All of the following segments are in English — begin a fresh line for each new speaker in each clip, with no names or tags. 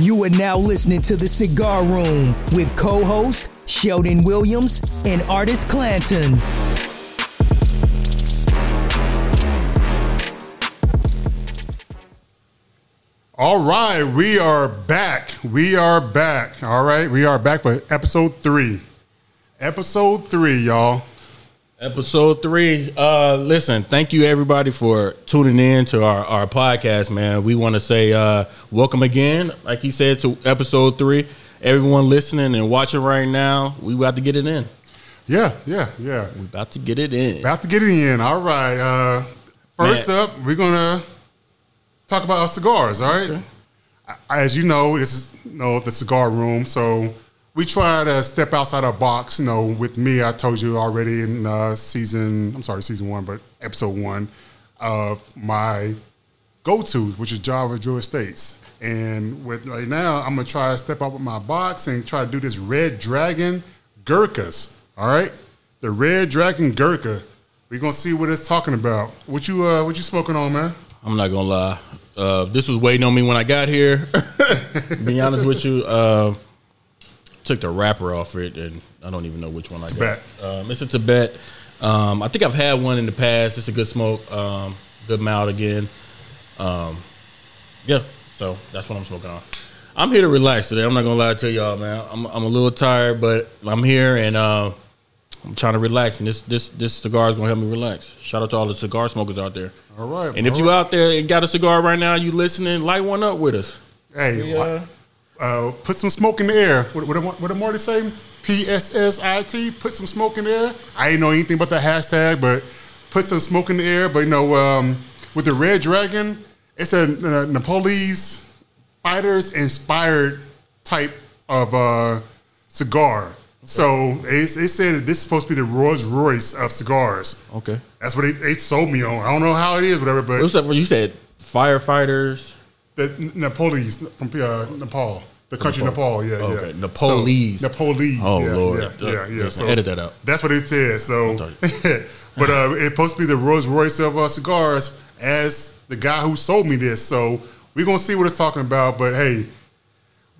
You are now listening to The Cigar Room with co host Sheldon Williams and artist Clanton.
All right, we are back. We are back. All right, we are back for episode three. Episode three, y'all.
Episode three. Uh, listen, thank you everybody for tuning in to our, our podcast, man. We want to say uh, welcome again, like he said, to episode three. Everyone listening and watching right now, we about to get it in.
Yeah, yeah, yeah.
We about to get it in.
About to get it in. All right. Uh, first
Man.
up, we're gonna talk about our cigars. All right.
Okay.
As you know, this is you know the cigar room, so we try to step outside our box. You know, with me, I told you already in uh, season. I'm sorry, season one, but episode one of my go-tos, which is Java Joe Estates. And with right now, I'm gonna try to step out with my box and try to do this Red Dragon Gurkhas. All right, the Red Dragon Gurkha. We're gonna see what it's talking about. What you uh, what you smoking on, man?
I'm not gonna lie. Uh, this was waiting on me when I got here. Be honest with you, uh, took the wrapper off it, and I don't even know which one I got.
Tibet.
Um, it's a Tibet. Um, I think I've had one in the past. It's a good smoke, um, good mild again. Um, yeah, so that's what I'm smoking on. I'm here to relax today. I'm not gonna lie to y'all, man. I'm, I'm a little tired, but I'm here and uh, I'm trying to relax. And this this this cigar is gonna help me relax. Shout out to all the cigar smokers out there.
All right.
And if
all
you
right.
out there and got a cigar right now, you listening, light one up with us.
hey,
We, uh,
uh, put some smoke in the air. What what what did Marty say? P S S I T. Put some smoke in the air. I didn't know anything about the hashtag, but put some smoke in the air. But you know, um, with the Red Dragon, it's a uh, Nepalese fighters inspired type of uh, cigar. So they, said this is supposed to be the Rolls Royce of cigars.
Okay.
That's what they, they sold me on. I don't know how it is, whatever, but
What's that for? You said firefighters.
the Nepalese from uh, Nepal, the country Nepal. Yeah,
Okay,
yeah.
Nepalese.
So, Nepalese.
Oh
yeah,
Lord.
Yeah, yeah. yeah.
Listen, edit that out.
That's what it says. So, but uh, it's supposed to be the Rolls Royce of uh, cigars as the guy who sold me this. So we're gonna see what it's talking about. But hey,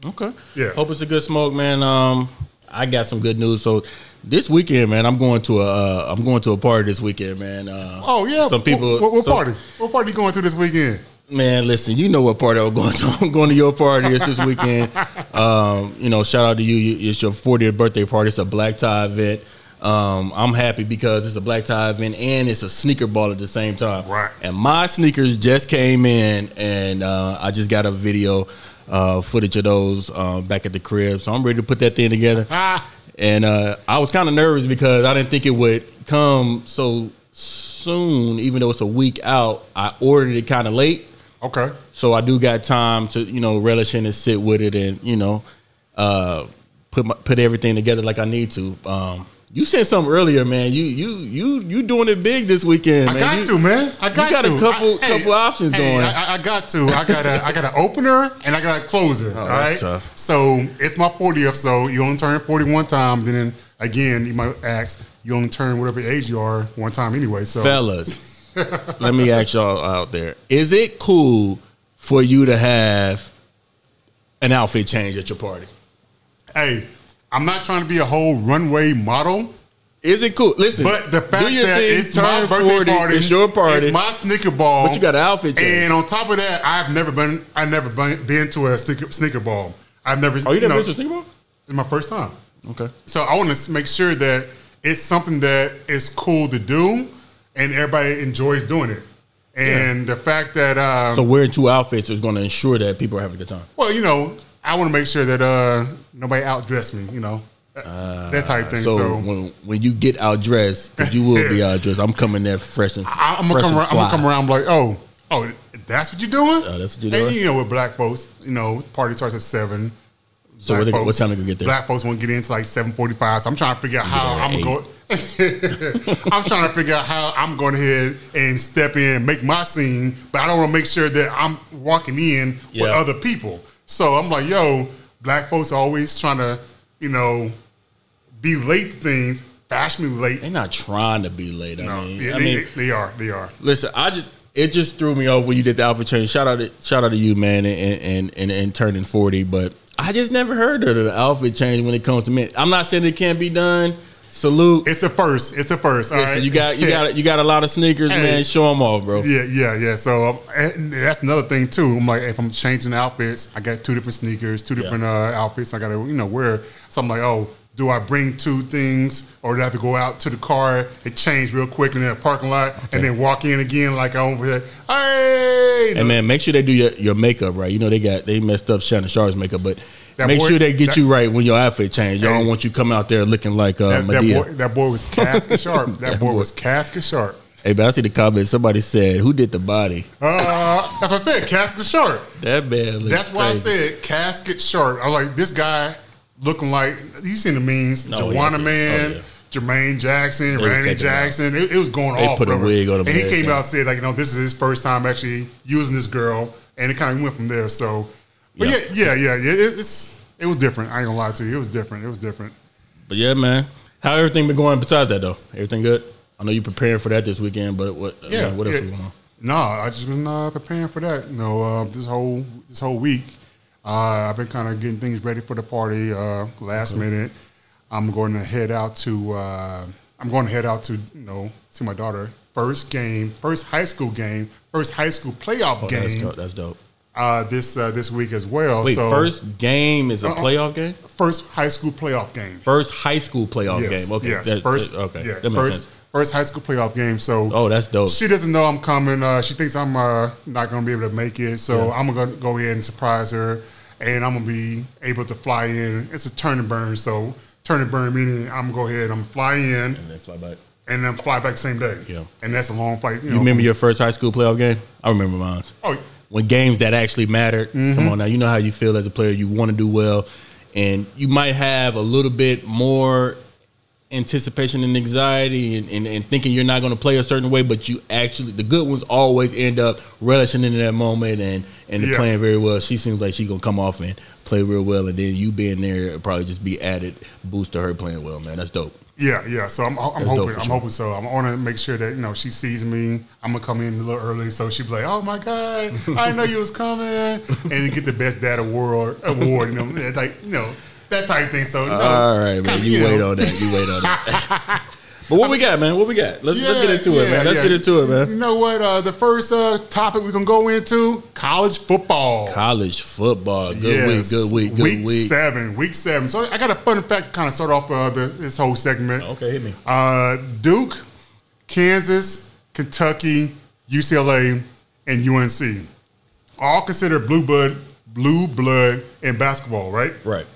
Okay.
Yeah.
Hope it's a good smoke, man. Um, I got some good news. So this weekend, man, I'm going to a uh, I'm going to a party this weekend, man. Uh,
oh yeah,
Some people.
What, what
some-
party? What party you going to this weekend?
Man, listen, you know what party I'm going to. I'm going to your party. It's this weekend. um, you know, shout out to you. It's your 40th birthday party. It's a black tie event. Um, I'm happy because it's a black tie event and it's a sneaker ball at the same time.
Right.
And my sneakers just came in, and uh, I just got a video uh, footage of those uh, back at the crib. So I'm ready to put that thing together.
Ah,
And uh, I was kind of nervous because I didn't think it would come so soon, even though it's a week out. I ordered it kind of late.
Okay.
So I do got time to, you know, relish in and sit with it and, you know, uh, put my, put everything together like I need to. Um, you said something earlier, man. You you you you doing it big this weekend,
I
man.
got
You-
to, man. I got, to.
you got a couple-
I-
couple options
hey,
going.
I, I- I got to. I got a I got an opener and I got a closer. all right.
Oh, that's tough.
So it's my 40th. So you only turn 41 times. And then again, you might ask, you only turn whatever age you are one time anyway. So
Fellas, let me ask y'all out there. Is it cool for you to have an outfit change at your party?
hey, I'm not trying to be a whole runway model.
Is it cool? Listen,
But the fact that it's my birthday
40,
party,
it's your party,
it's my sneaker ball.
but you got an outfit change.
And on top of that, I've never been, I've never been, been to a sneaker, sneaker ball. I've never.
oh, you never
know,
been to a sneaker ball?
It's my first time.
Okay.
So I want to make sure that it's something that is cool to do, and everybody enjoys doing it. And the fact that, um,
So wearing two outfits is going to ensure that people are having a good time.
well, you know, I want to make sure that uh, nobody outdress me. You know, that type thing.
So,
So,
when when you get outdressed, because you will be outdressed, I'm coming there fresh and
I, I'm gonna come. Around, I'm gonna come around like, oh, oh, that's what you're doing.
Oh, that's what you're doing.
And you know, with black folks, you know, party starts at seven.
So what, they, what
folks-
time they gonna get there?
Black folks want to get into like seven forty five. So I'm trying to figure out how I'm going. I'm trying to figure out how I'm going ahead and step in and make my scene, but I don't want to make sure that I'm walking in with other people. So I'm like, yo, black folks are always trying to, you know, be late to things, fashionably late.
They're not trying to be late. I
No,
mean,
yeah,
I
they,
mean,
they are, they are.
listen, I just it just threw me off when you did the outfit change. Shout out, to, shout out to you, man, and and and, and turning forty. But I just never heard of the outfit change when it comes to men. I'm not saying it can't be done. Salute.
It's the first. It's the first. All
Listen,
right?
you got you got you got a lot of sneakers,
Hey.
man. Show them off, bro.
Yeah, yeah, yeah. So um, and that's another thing too. I'm like, if I'm changing outfits, I got two different sneakers, two different uh, outfits. I got to you know wear. So I'm like, oh, do I bring two things, or do I have to go out to the car and change real quick in the parking lot, and then walk in again like I'm over here? Hey,
Hey man, make sure they do your, your makeup right. You know they got they messed up Shannon Sharpe's makeup, but
That
make
boy-
sure they get
that-
you right when your outfit change. Y'all don't want you coming out there looking like uh,
that, that boy, that boy was casket sharp. That boy
boy.
was casket sharp.
Hey, but I see the comment. Somebody said, "Who did the body?"
Uh, that's what I said. Casket sharp.
That man. Looks
That's why
crazy.
I said casket sharp. I was like, this guy looking like you seen the memes,
No, I
Joanna Man,
oh, yeah.
Jermaine Jackson,
was
Randy Jackson. It, it was going
They
off.
put a wig on him
and he came out and said like, you know, this is his first time actually using this girl, and it kind of went from there. So, but
Yeah.
yeah, yeah, yeah, yeah. It, it's it was different. I ain't gonna lie to you. It was different. It was different.
But yeah, man. How everything been going besides that though? Everything good? I know you preparing for that this weekend, but what?
Yeah.
mean, what else
yeah.
going on?
No, I just been uh, preparing for that. You know, uh, this whole this whole week, uh, I've been kind of getting things ready for the party. Uh, last minute, I'm going to head out to. Uh, I'm going to head out to you know see my daughter first game, first high school game, first high school playoff
Oh, that's,
game
dope. that's dope.
Uh, this uh, this week as well.
Wait,
so
first game is a
Uh-uh.
playoff game.
first high school playoff game.
First high school playoff
Yes,
game. Okay,
yes,
that-
first.
that- okay,
yeah,
that makes
first
sense.
first high school playoff game. So
Oh, that's dope.
She doesn't know I'm coming. Uh, she thinks I'm uh, not going to be able to make it. So I'm going to go ahead and surprise her, and I'm going to be able to fly in. It's a turn and burn. So turn and burn meaning I'm going to go ahead. And I'm fly in
And then fly back.
and then fly back the same day.
Yeah.
And that's a long flight. You,
You
know,
remember
from-
your first high school playoff game? I remember mine.
Oh,
when games that actually mattered.
Mm-hmm.
Come on now, you know how you feel as a player. You want to do well, and you might have a little bit more anticipation and anxiety and, and, and thinking you're not going to play a certain way, but you actually the good ones always end up relishing in that moment and and
Yeah.
playing very well. She seems like she's gonna come off and play real well, and then you being there probably just be added boost to her playing well. Man, that's dope.
Yeah, yeah. So I'm, I'm
That's
hoping. I'm
sure.
hoping so. I'm want to make sure that you know she sees me. I'm gonna come in a little early, so she be like, "Oh my god, I didn't know you was coming," and get the best dad award. Award, you know, like you know that type of thing. So no,
All right, man.
kinda,
You wait
know.
on that. You wait on that. but what we got, man? What we got? Let's let's get
Yeah,
into it, man. Let's
yeah.
get into it, man.
You know what? Uh, the first uh, topic we're gonna go into college football.
College football. Good
Yes.
week. Good week. Good
week,
week.
seven. Week seven. So I got a fun fact to kind of start off uh, the, this whole segment.
Okay, hit me.
Uh, Duke, Kansas, Kentucky, UCLA, and UNC, all considered blue blood, blue blood in basketball. Right.
Right.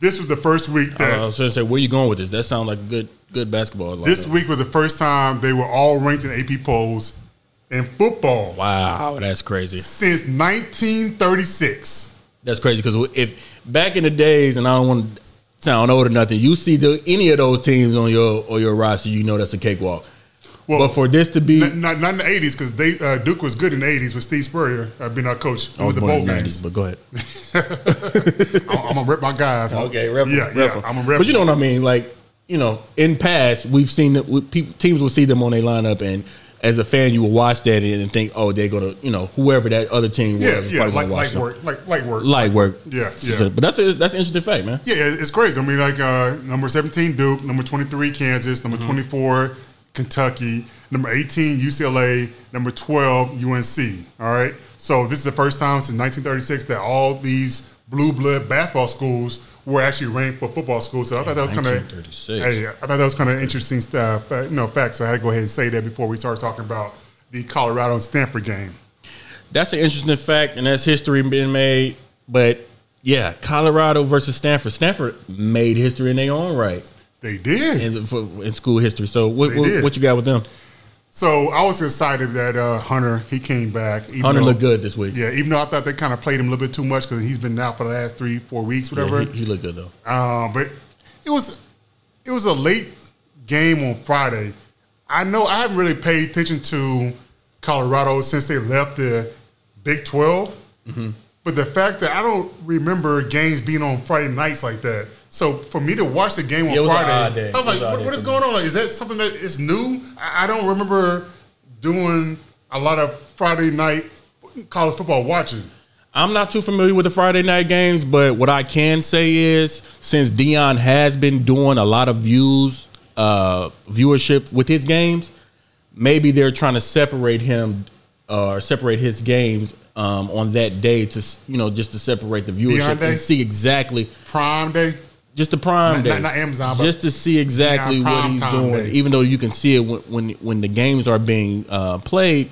This was the first week that
I was going to say, where you going with this? That sounds like a good good basketball.
this week was the first time they were all ranked in AP polls in football
Wow, that's crazy.
since 1936.
That's crazy because if back in the days, and I don't want to sound old or nothing, you see the, any of those teams on your or your roster, you know that's a cakewalk.
Well,
but for this to be,
Not, not, not in the 80s because they uh, Duke was good in the 80s with Steve Spurrier uh, being our coach
I was
the bowl
in the
games.
90s, but go ahead.
I'm, I'm gonna rip my guys.
Okay, rep 'em,
yeah,
rep
yeah. I'm a rep.
But you know what I mean? Like, you know, in past, we've seen that people, teams will see them on their lineup, and as a fan, you will watch that and think, oh, they're gonna, you know, whoever that other team was,
yeah, yeah,
probably
like
gonna watch
light work, like light work.
Light work.
Yeah, yeah.
But that's a, that's an interesting fact, man.
Yeah, it's crazy. I mean, like uh, number 17 Duke, number 23 Kansas, number
Mm-hmm.
24 Kentucky, number 18 UCLA, number 12 UNC. All right. So this is the first time since 1936 that all these blue blood basketball schools were actually ranked for football schools. So I thought that was kind of Hey, I thought that was kind of interesting stuff. Uh, you know, facts. So I had to go ahead and say that before we start talking about the Colorado and Stanford game.
That's an interesting fact, and that's history being made. But yeah, Colorado versus Stanford. Stanford made history in their own right
They did.
in, for, in school history. So what, what, what you got with them?
So I was excited that uh, Hunter he came back. even
Hunter
though-
looked good this week.
Yeah, even though I thought they kind of played him a little bit too much because he's been out for the last three, four weeks,
Yeah,
whatever.
he, he looked good though.
Uh, but it was it was a late game on Friday. I know I haven't really paid attention to Colorado since they left the Big 12
Mm-hmm.
But the fact that I don't remember games being on Friday nights like that. So for me to watch the game on
Yeah, was
Friday. I was
It was
like, what, what is going on? Like, is that something that is new? I, I don't remember doing a lot of Friday night college football watching.
I'm not too familiar with the Friday night games, but what I can say is since Deion has been doing a lot of views, uh, viewership with his games, maybe they're trying to separate him or separate his games um, on that day to you know just to separate the viewership
Deion Day?
and see exactly
Prime day.
Just the prime
Not-
day,
not- not Amazon, but
just to see exactly what he's doing.
day.
Even though you can see it when when, when the games are being uh, played,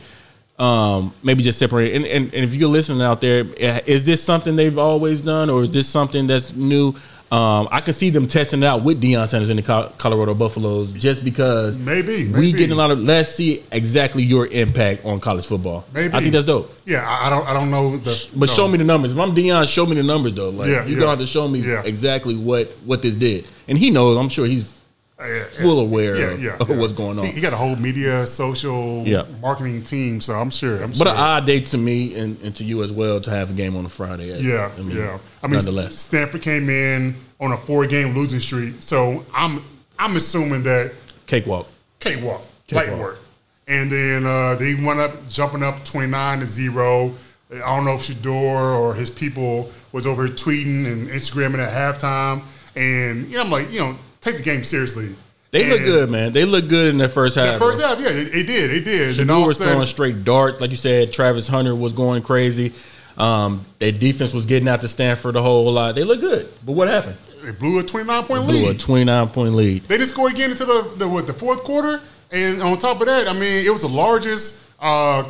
um, maybe just separate. And, and and if you're listening out there, eh, this something they've always done, or is this something that's new? Um, I can see them testing it out with Deion Sanders in the Colorado Buffaloes, just because
Maybe,
we
maybe.
getting a lot of. Let's see exactly your impact on college football.
Maybe
I think that's dope.
Yeah, I, don't. I don't know the.
But
no.
show me the numbers. If I'm Deion, show me the numbers though. Like
Yeah,
you
yeah.
gonna have to show me
Yeah.
exactly what what this did. And he knows. I'm sure he's
Uh, yeah, yeah.
full aware
Yeah,
of,
yeah,
of
yeah.
what's going on.
He, he got a whole media, social,
Yeah.
marketing team. So I'm sure. I'm
but
sure.
an odd day to me and, and to you as well to have a game on a Friday.
Yeah,
I mean,
yeah. I mean,
nonetheless,
Stanford came in on a four-game losing streak, so I'm I'm assuming that
cakewalk.
cakewalk, light
Cakewalk.
work, and then uh, they went up, jumping up twenty-nine to zero. I don't know if Shedeur or his people was over tweeting and Instagramming at halftime, and you know, I'm like, you know, take the game seriously.
They look good, man. They look good in their first half.
That first half, yeah, it, it did, it did.
Shedeur
and all
was
sudden,
throwing straight darts, like you said. Travis Hunter was going crazy. Um, their defense was getting out to Stanford a whole lot. They look good, but what happened?
they blew a twenty-nine point lead.
Blew a 29 point lead.
They didn't score again until the, the what the fourth quarter, and on top of that, I mean, it was the largest uh,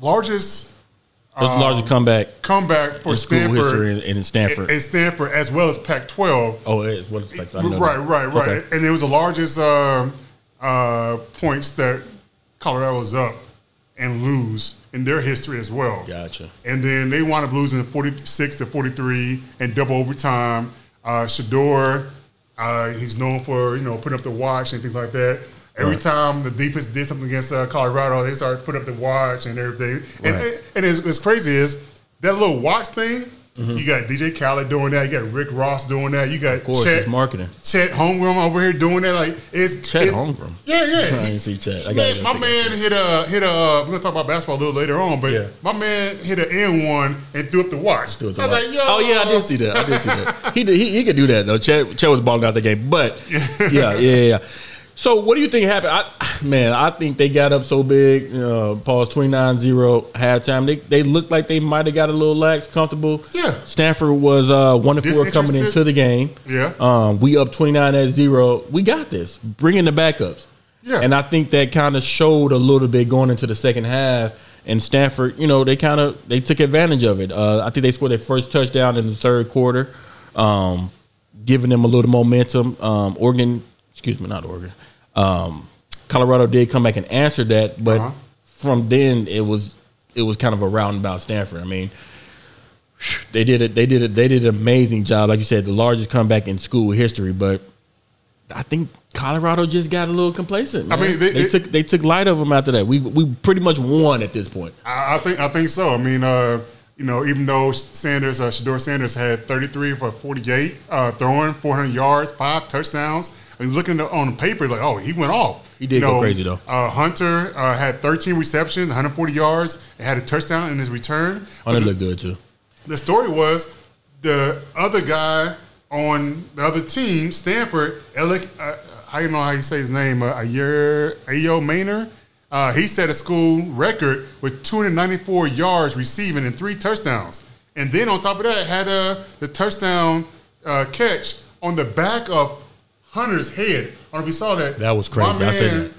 largest
was the largest comeback
comeback for Stanford
history in, in Stanford.
and Stanford as well as Pac-12.
oh, it is what it's like. I know
Right, right, right.
Okay.
And it was the largest uh, uh, points that Colorado was up and lose in their history as well.
Gotcha.
And then they wound up losing 46 to 43 and double overtime. Uh, Shedeur, uh, he's known for you know putting up the watch and things like that. Every
Right.
time the defense did something against uh, Colorado, they started putting up the watch and everything. And,
Right.
and it's, it's crazy is that little watch thing.
Mm-hmm.
You got DJ Khaled doing that. You got Rick Ross doing that. You got
Of course,
Chet,
it's marketing.
Chet Holmgren over here doing that. Like it's
Chet
it's-
Holmgren?
Yeah, yeah.
I didn't see Chet. I
Man, my man hit a hit a. Uh, we're gonna talk about basketball a little later on, but
Yeah.
my man hit an N one and threw up the watch.
It the
I was
watch.
like, yo.
Oh yeah, I did see that. I did see that. He did, he, he could do that though. Chet, Chet was balling out the game, but yeah, yeah, yeah. yeah. So what do you think happened? I, man, I think they got up so big. Uh, pause 29-0 halftime. They they looked like they might have got a little lax, comfortable.
Yeah.
Stanford was uh, one to four coming into the game.
Yeah.
Um, we up 29 at zero. We got this. Bring in the backups.
Yeah.
And I think that kind of showed a little bit going into the second half. And Stanford, you know, they kind of they took advantage of it. Uh, I think they scored their first touchdown in the third quarter, um, giving them a little momentum. Um, Oregon, excuse me, not Oregon. Um, Colorado did come back and answer that, but
Uh-huh.
from then it was it was kind of a roundabout Stanford. I mean, they did it. They did it. They did an amazing job. Like you said, the largest comeback in school history. But I think Colorado just got a little complacent.
I mean, they-
they,
they-
took they took light of them after that. We we pretty much won at this point.
I, I think I think so. I mean, uh, you know, even though Sanders, uh, Shedeur Sanders had 33 for 48, uh, throwing 400 yards, five touchdowns. I mean, looking on the paper, like, oh, he went off.
He did
You
go crazy, though.
Uh, Hunter uh, had 13 receptions, 140 yards, and had a touchdown in his return.
Hunter
the-
looked good too.
the story was the other guy on the other team, Stanford, Alec, uh, I don't know how you say his name, uh, Ayer, Ayomanor. Uh, he set a school record with 294 yards receiving and three touchdowns. And then on top of that, had uh, the touchdown uh, catch on the back of Hunter's head. I don't know if you saw that.
That was crazy.
My
I said
man
that.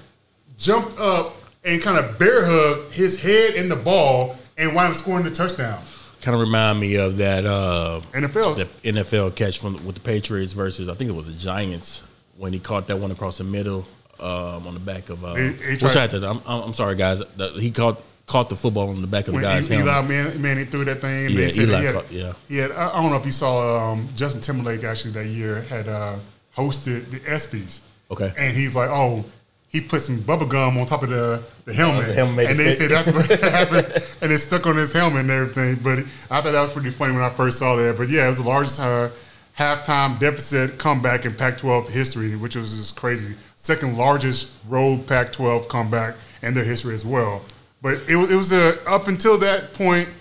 jumped up and kind of bear hugged his head in the ball and wound up scoring the touchdown.
Kind of remind me of that uh,
NFL.
the NFL catch from with the Patriots versus I think it was the Giants when he caught that one across the middle um, on the back of. Uh,
He- he
which I to, I'm, I'm sorry guys. He caught caught the football on the back of the
when
guy's
Eli
helmet.
Man, Manning threw that thing. And
Yeah,
they said
Eli
he had,
caught- yeah.
he had. I I don't know if you saw um, Justin Timberlake actually that year had uh, hosted the ESPYS.
Okay.
and he's like, oh. He put some bubble gum on top of the, the helmet,
the helmet
and they
stick.
said that's what happened, and it stuck on his helmet and everything. But I thought that was pretty funny when I first saw that. But yeah, it was the largest uh, halftime deficit comeback in Pac-12 history, which was just crazy. Second largest road Pac-12 comeback in their history as well. But it was it was a up until that point,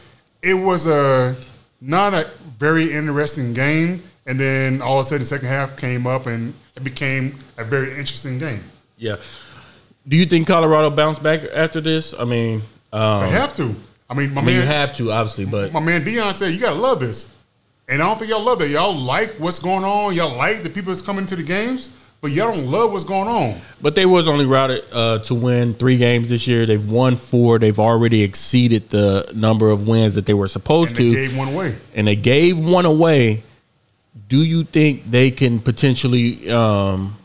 it was a not a very interesting game, and then all of a sudden the second half came up and it became a very interesting game.
Yeah. Do you think Colorado bounced back after this? I mean, um,
They have to. I mean, my
I mean,
man,
you have to obviously, but
my man Deion said you gotta love this, and I don't think y'all love that. Y'all like what's going on. Y'all like the people that's coming to the games, but y'all don't love what's going on.
but they was only routed uh, to win three games this year. They've won four. They've already exceeded the number of wins that they were supposed
And they
to,
gave one away.
and they gave one away. Do you think they can potentially, um,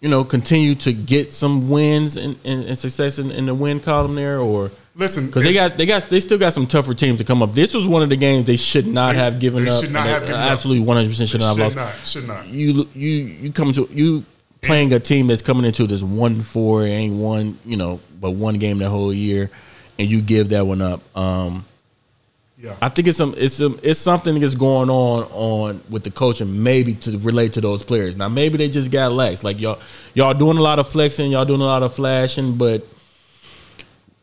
you know, continue to get some wins and, and, and success in, in the win column there, or
Listen,
because they got they got they still got some tougher teams to come up. This was one of the games they should not
They-
have given
they
up.
should not
they
have given
absolutely one hundred percent should not have lost.
not, should not.
You you you come to you playing a team that's coming into this one four ain't one you know but one game the whole year, and you give that one up. Um,
Yeah,
I think it's some it's some it's something that's going on on with the coaching maybe to relate to those players. Now maybe they just got lax. Like y'all y'all doing a lot of flexing, y'all doing a lot of flashing, but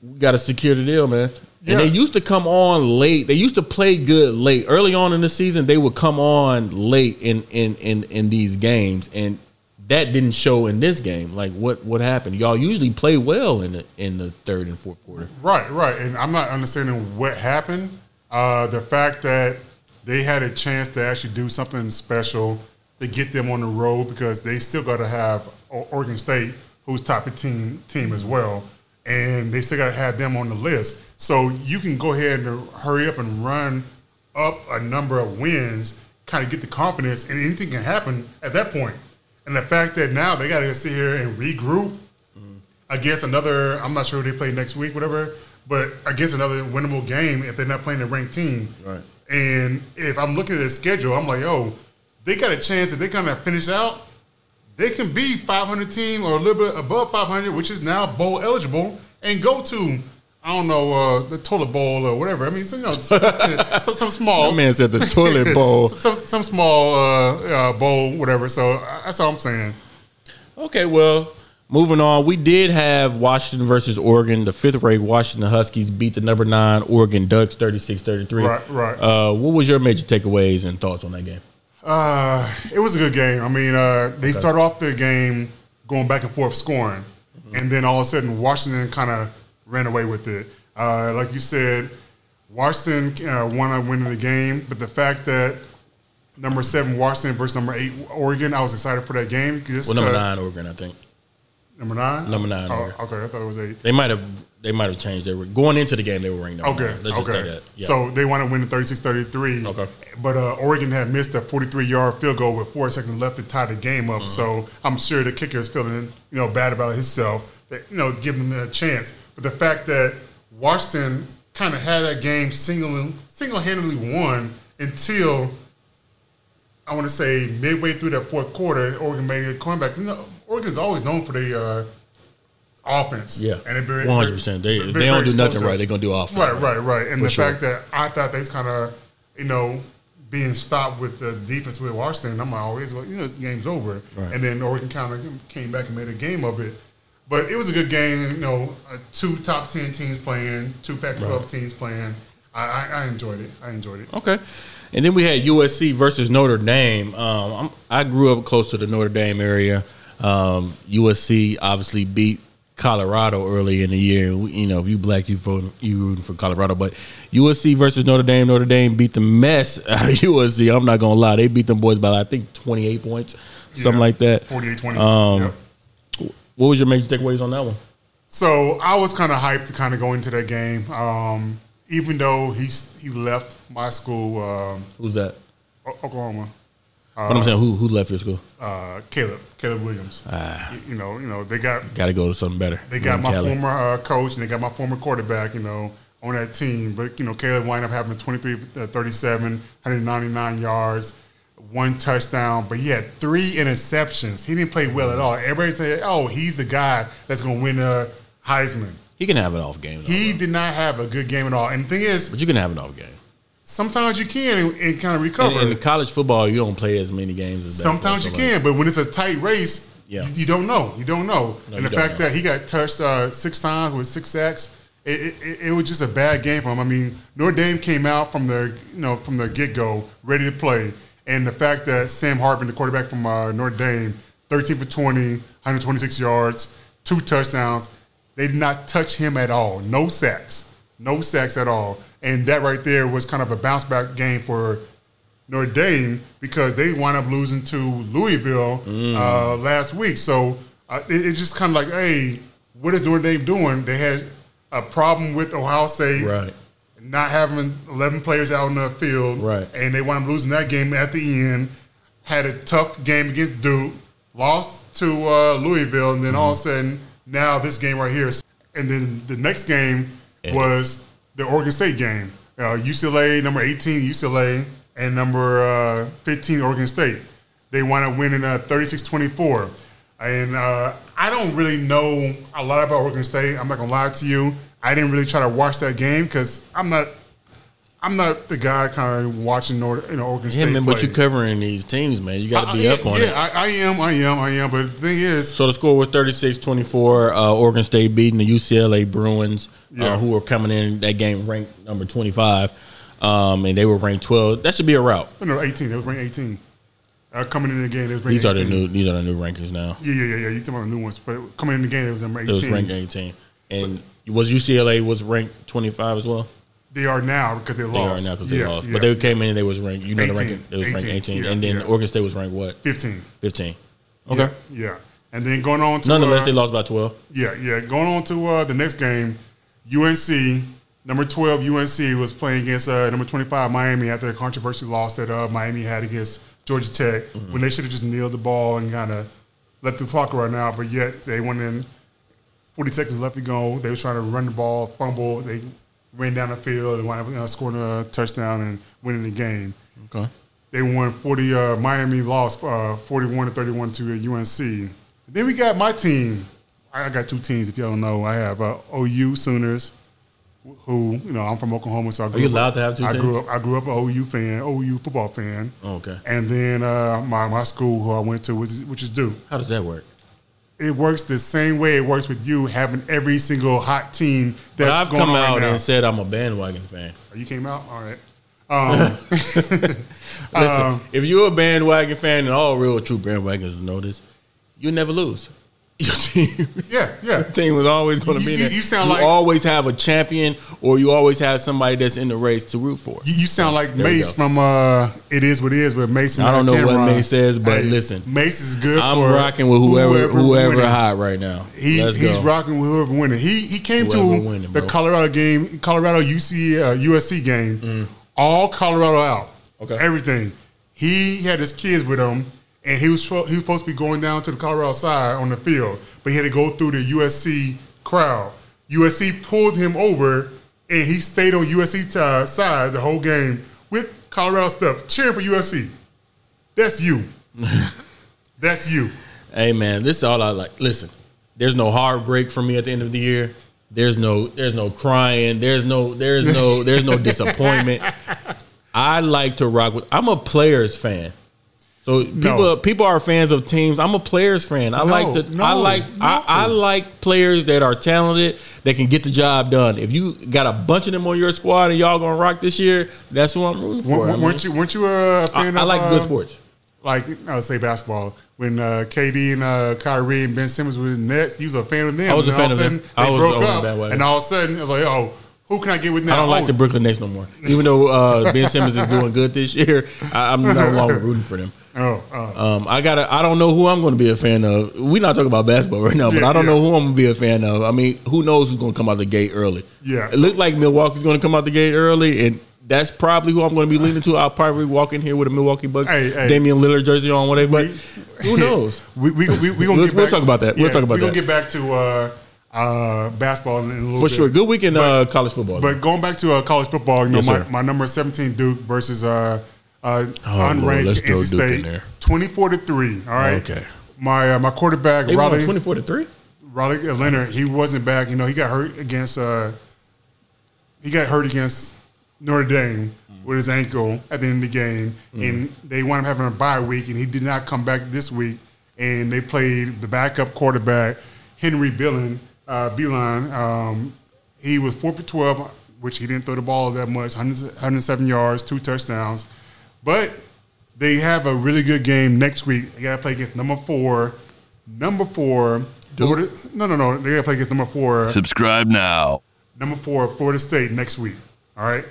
we got to secure the deal, man.
Yeah.
And they used to come on late. They used to play good late. Early on in the season, they would come on late in in in, in these games, and that didn't show in this game. Like what what happened? Y'all usually play well in the in the third and fourth quarter.
right, right. And I'm not understanding what happened. Uh, the fact that they had a chance to actually do something special to get them on the road because they still got to have Oregon State, who's top of team team as well, and they still got to have them on the list. So you can go ahead and hurry up and run up a number of wins, kind of get the confidence, and anything can happen at that point. And the fact that now they got to sit here and regroup against another, I'm not sure who they play next week, whatever, but against another winnable game if they're not playing a ranked team.
Right.
And if I'm looking at the schedule, I'm like, oh, they got a chance if they kind of finish out, they can be 500 team or a little bit above 500, which is now bowl eligible, and go to I don't know uh, the toilet bowl or whatever. I mean, so, you know, some, some, some small
That man said the toilet bowl.
some some small uh, uh, bowl, whatever. So uh, that's all I'm saying.
Okay, well, moving on. We did have Washington versus Oregon. The fifth ranked Washington Huskies beat the number nine Oregon Ducks 36 33.
Right, right.
Uh, what was your major takeaways and thoughts on that game?
Uh, it was a good game. I mean, uh, they started off the game going back and forth scoring, and then all of a sudden Washington kind of ran away with it. Uh, like you said, Washington uh, won a win in the game, but the fact that number seven Washington versus number eight Oregon, I was excited for that game. Just
Well, number nine Oregon, I think.
Number nine.
Number nine,
Oh, okay, I thought it was eight.
They might have they might have changed They were going into the game. They were ranked number
Okay.
nine. Let's just
okay.
say that. Yeah.
So they want to win the 36-33.
Okay.
But uh, Oregon had missed a 43-yard field goal with four seconds left to tie the game
Mm-hmm.
up. So I'm sure the kicker is feeling you know bad about himself. That you know giving them a chance. But the fact that Washington kind of had that game single single handedly won until I want to say midway through that fourth quarter, Oregon made a comeback. You know, Oregon is always known for their uh, offense.
yeah,
and
one hundred percent. They if they don't do nothing right. They're gonna do offense.
Right, right, right. And the
sure.
fact that I thought they was kind of, you know, being stopped with the defense with Washington, I'm always, well, you know, this game's over.
Right.
And then Oregon kind of came back and made a game of it. But it was a good game. You know, uh, two top ten teams playing, two Pac-12 teams playing. I, I, I enjoyed it. I enjoyed it.
Okay. And then we had USC versus Notre Dame. Um, I'm, I grew up close to the Notre Dame area. Um, USC obviously beat Colorado early in the year. You know, if you black, you vote, you rooting for Colorado. But USC versus Notre Dame. Notre Dame beat the mess out of USC. I'm not gonna lie, they beat them boys by I think 28 points, something like that.
48-20.
Um,
Yep.
What was your major takeaways on that one?
So I was kind of hyped to kind of go into that game. Um, even though he's he left my school, um,
Who's that?
O- Oklahoma.
What I'm saying, who who left your school?
uh, Caleb, Caleb Williams.
Ah.
You, you know, you know, they got
Got to go to something better.
they got my former uh, coach and they got my former quarterback. You know, on that team, but you know, Caleb wound up having 23, uh, 37, 199 yards, one touchdown, but he had three interceptions. He didn't play well at all. Everybody said, "Oh, he's the guy that's going to win a Heisman."
He can have an off game. Though,
He did not have a good game at all. And the thing is,
but you can have an off game.
Sometimes you can and, and kind of
In,
recover.
in college football, you don't play as many games as
Sometimes you can, but when it's a tight race,
Yeah.
you, you don't know. You don't know.
No,
and the fact
know.
that he got touched uh, six times with six sacks, it, it, it was just a bad game for him. I mean, Notre Dame came out from the you know from the get go ready to play, and the fact that Sam Hartman, the quarterback from uh, Notre Dame, 13 for 20, 126 yards, two touchdowns, they did not touch him at all. No sacks, no sacks at all, and that right there was kind of a bounce back game for Notre Dame because they wound up losing to Louisville uh, last week. So uh, it, it's just kind of like, hey, what is Notre Dame doing? They had a problem with Ohio State
Right.
not having 11 players out on the field.
Right.
And they wound up losing that game at the end. Had a tough game against Duke, lost to uh, Louisville, and then all of a sudden, now this game right here. And then the next game
Yeah.
was the Oregon State game. Uh, UCLA, number 18, UCLA, and number uh, 15, Oregon State. They wound up winning uh, 36 24. And uh, I don't really know a lot about Oregon State. I'm not gonna lie to you. I didn't really try to watch that game because I'm not. I'm not the guy kind of watching North, you know, Oregon
Yeah,
State.
man, but you're covering these teams, man. You got to be
I-
up on
yeah,
it.
I, I am, I am, I am. But the thing is,
So the score was 36-24. Uh, Oregon State beating the UCLA Bruins,
Yeah.
uh, who were coming in that game ranked number 25, um, and they were ranked 12. That should be a route.
no, 18. It was ranked 18. Uh, coming in the game, it was ranked
These are
18.
the new these are the new rankings now.
Yeah, yeah, yeah, yeah. You talking about the new ones? But coming in the game, it was number 18.
It was ranked 18, and was UCLA was ranked 25 as well.
They are now because they
They
lost.
are now because they
Yeah,
lost,
yeah.
but they came in. And they was ranked. You know the ranking. It was ranked
18,
18,
yeah,
and then. Oregon State was ranked what?
15.
15. Okay.
Yeah. And then going on to
Nonetheless,
uh,
they lost by 12.
Yeah, yeah. Going on to uh, the next game, UNC number twelve UNC was playing against uh, number twenty five Miami after a controversial loss that uh, Miami had against Georgia Tech
Mm-hmm.
when they should have just nailed the ball and kind of let the clock run out. But yet they went in forty seconds left to go. They were trying to run the ball, fumble. They ran down the field and wound up you know, scoring a touchdown and winning the game.
Okay.
They won 40. Uh, Miami lost uh, 41 to 31 to uh, UNC. Then we got my team. I got two teams. If y'all don't know, I have uh, OU Sooners, who you know I'm from Oklahoma, so I grew
you
up-
allowed to have two
I grew up. I grew up an OU fan, OU football fan.
Oh, okay.
And then uh, my my school, who I went to, which is, which is Duke.
How does that work?
It works the same way it works with you having every single hot team that's But
I've
going
come
on right
out
now.
and said I'm a bandwagon fan.
Oh, you came out, all right. Um,
Listen,
Um,
if you're a bandwagon fan, and all real true bandwagons know this, you never lose. Your team,
yeah, yeah.
team was always going to be
you-
there.
you sound like-
always have a champion, or you always have somebody that's in the race to root for.
You, you sound like
we Mase
from uh, It Is What It Is with Mason.
I don't know what. Mase says, but listen,
Mase is good.
I'm rocking with whoever whoever,
winning.
hot right now.
He, he's rocking with whoever winning. He he came
Whoever
to
winning,
the
bro.
Colorado game, Colorado UC uh, USC game, all Colorado out.
Mm. Okay.
everything. He had his kids with him, and he was he was supposed to be going down to the Colorado side on the field, but he had to go through the USC crowd. USC pulled him over, and he stayed on USC t- side the whole game with Colorado stuff, cheering for USC. That's you. That's you.
Hey man, this is all I like. Listen, there's no heartbreak for me at the end of the year. There's no there's no crying. There's no there's no there's no disappointment. I like to rock with. I'm a players fan. So people people are fans of teams. I'm a players fan. I
No,
like to I
no,
like I, I like players that are talented that can get the job done. If you got a bunch of them on your squad and y'all gonna rock this year, that's who I'm rooting for.
Weren't,
I, mean,
weren't you? Weren't you a
I,
fan
I
of?
like
uh,
good sports.
Like I would say basketball. When uh, KD and uh, Kyrie and Ben Simmons were in the Nets, he was a fan of them.
I was a
and all
fan
of
them. I
They
was
broke up, and all of a sudden, I was like, "Oh, who can I get with now?"
I don't like
Oh,
the Brooklyn Nets no more. Even though uh, Ben Simmons is doing good this year, I, I'm no longer rooting for them.
Oh, oh.
Um, I gotta. I don't know who I'm going to be a fan of. We're not talking about basketball right now, but
Yeah,
I don't
yeah.
know who I'm going to be a fan of. I mean, who knows who's going to come out the gate early?
Yeah,
it looked like Milwaukee's going to come out the gate early, and that's probably who I'm going to be leaning to. I'll probably walk in here with a Milwaukee Bucks
Hey, hey.
Damian Lillard jersey on, whatever. But who knows?
we we we, we gonna
We'll-
get
we'll talk about that. We'll talk about
we
that.
gonna get back to uh, uh, basketball in, in a little
For
bit.
sure, good weekend uh, college football.
But going back to uh, college football, you know,
Yes,
my, my number 17 Duke versus uh, uh,
Oh,
unranked
let's throw
NC
Duke
State, 24 to three. All right.
Okay.
My uh, my quarterback
they won 24 to three.
Riley Leonard, he wasn't back. You know, he got hurt against uh, he got hurt against Notre Dame with his ankle at the end of the game, and they wound up having a bye week, and he did not come back this week. And they played the backup quarterback Henry Belin, uh, Beeline. Um, He was four for twelve, which he didn't throw the ball that much. 100, 107 yards, two touchdowns. But they have a really good game next week. They got to play against number four. Number four. Florida, no, no, no. They got to play against number four.
Subscribe now.
Number four, Florida State next week. All right.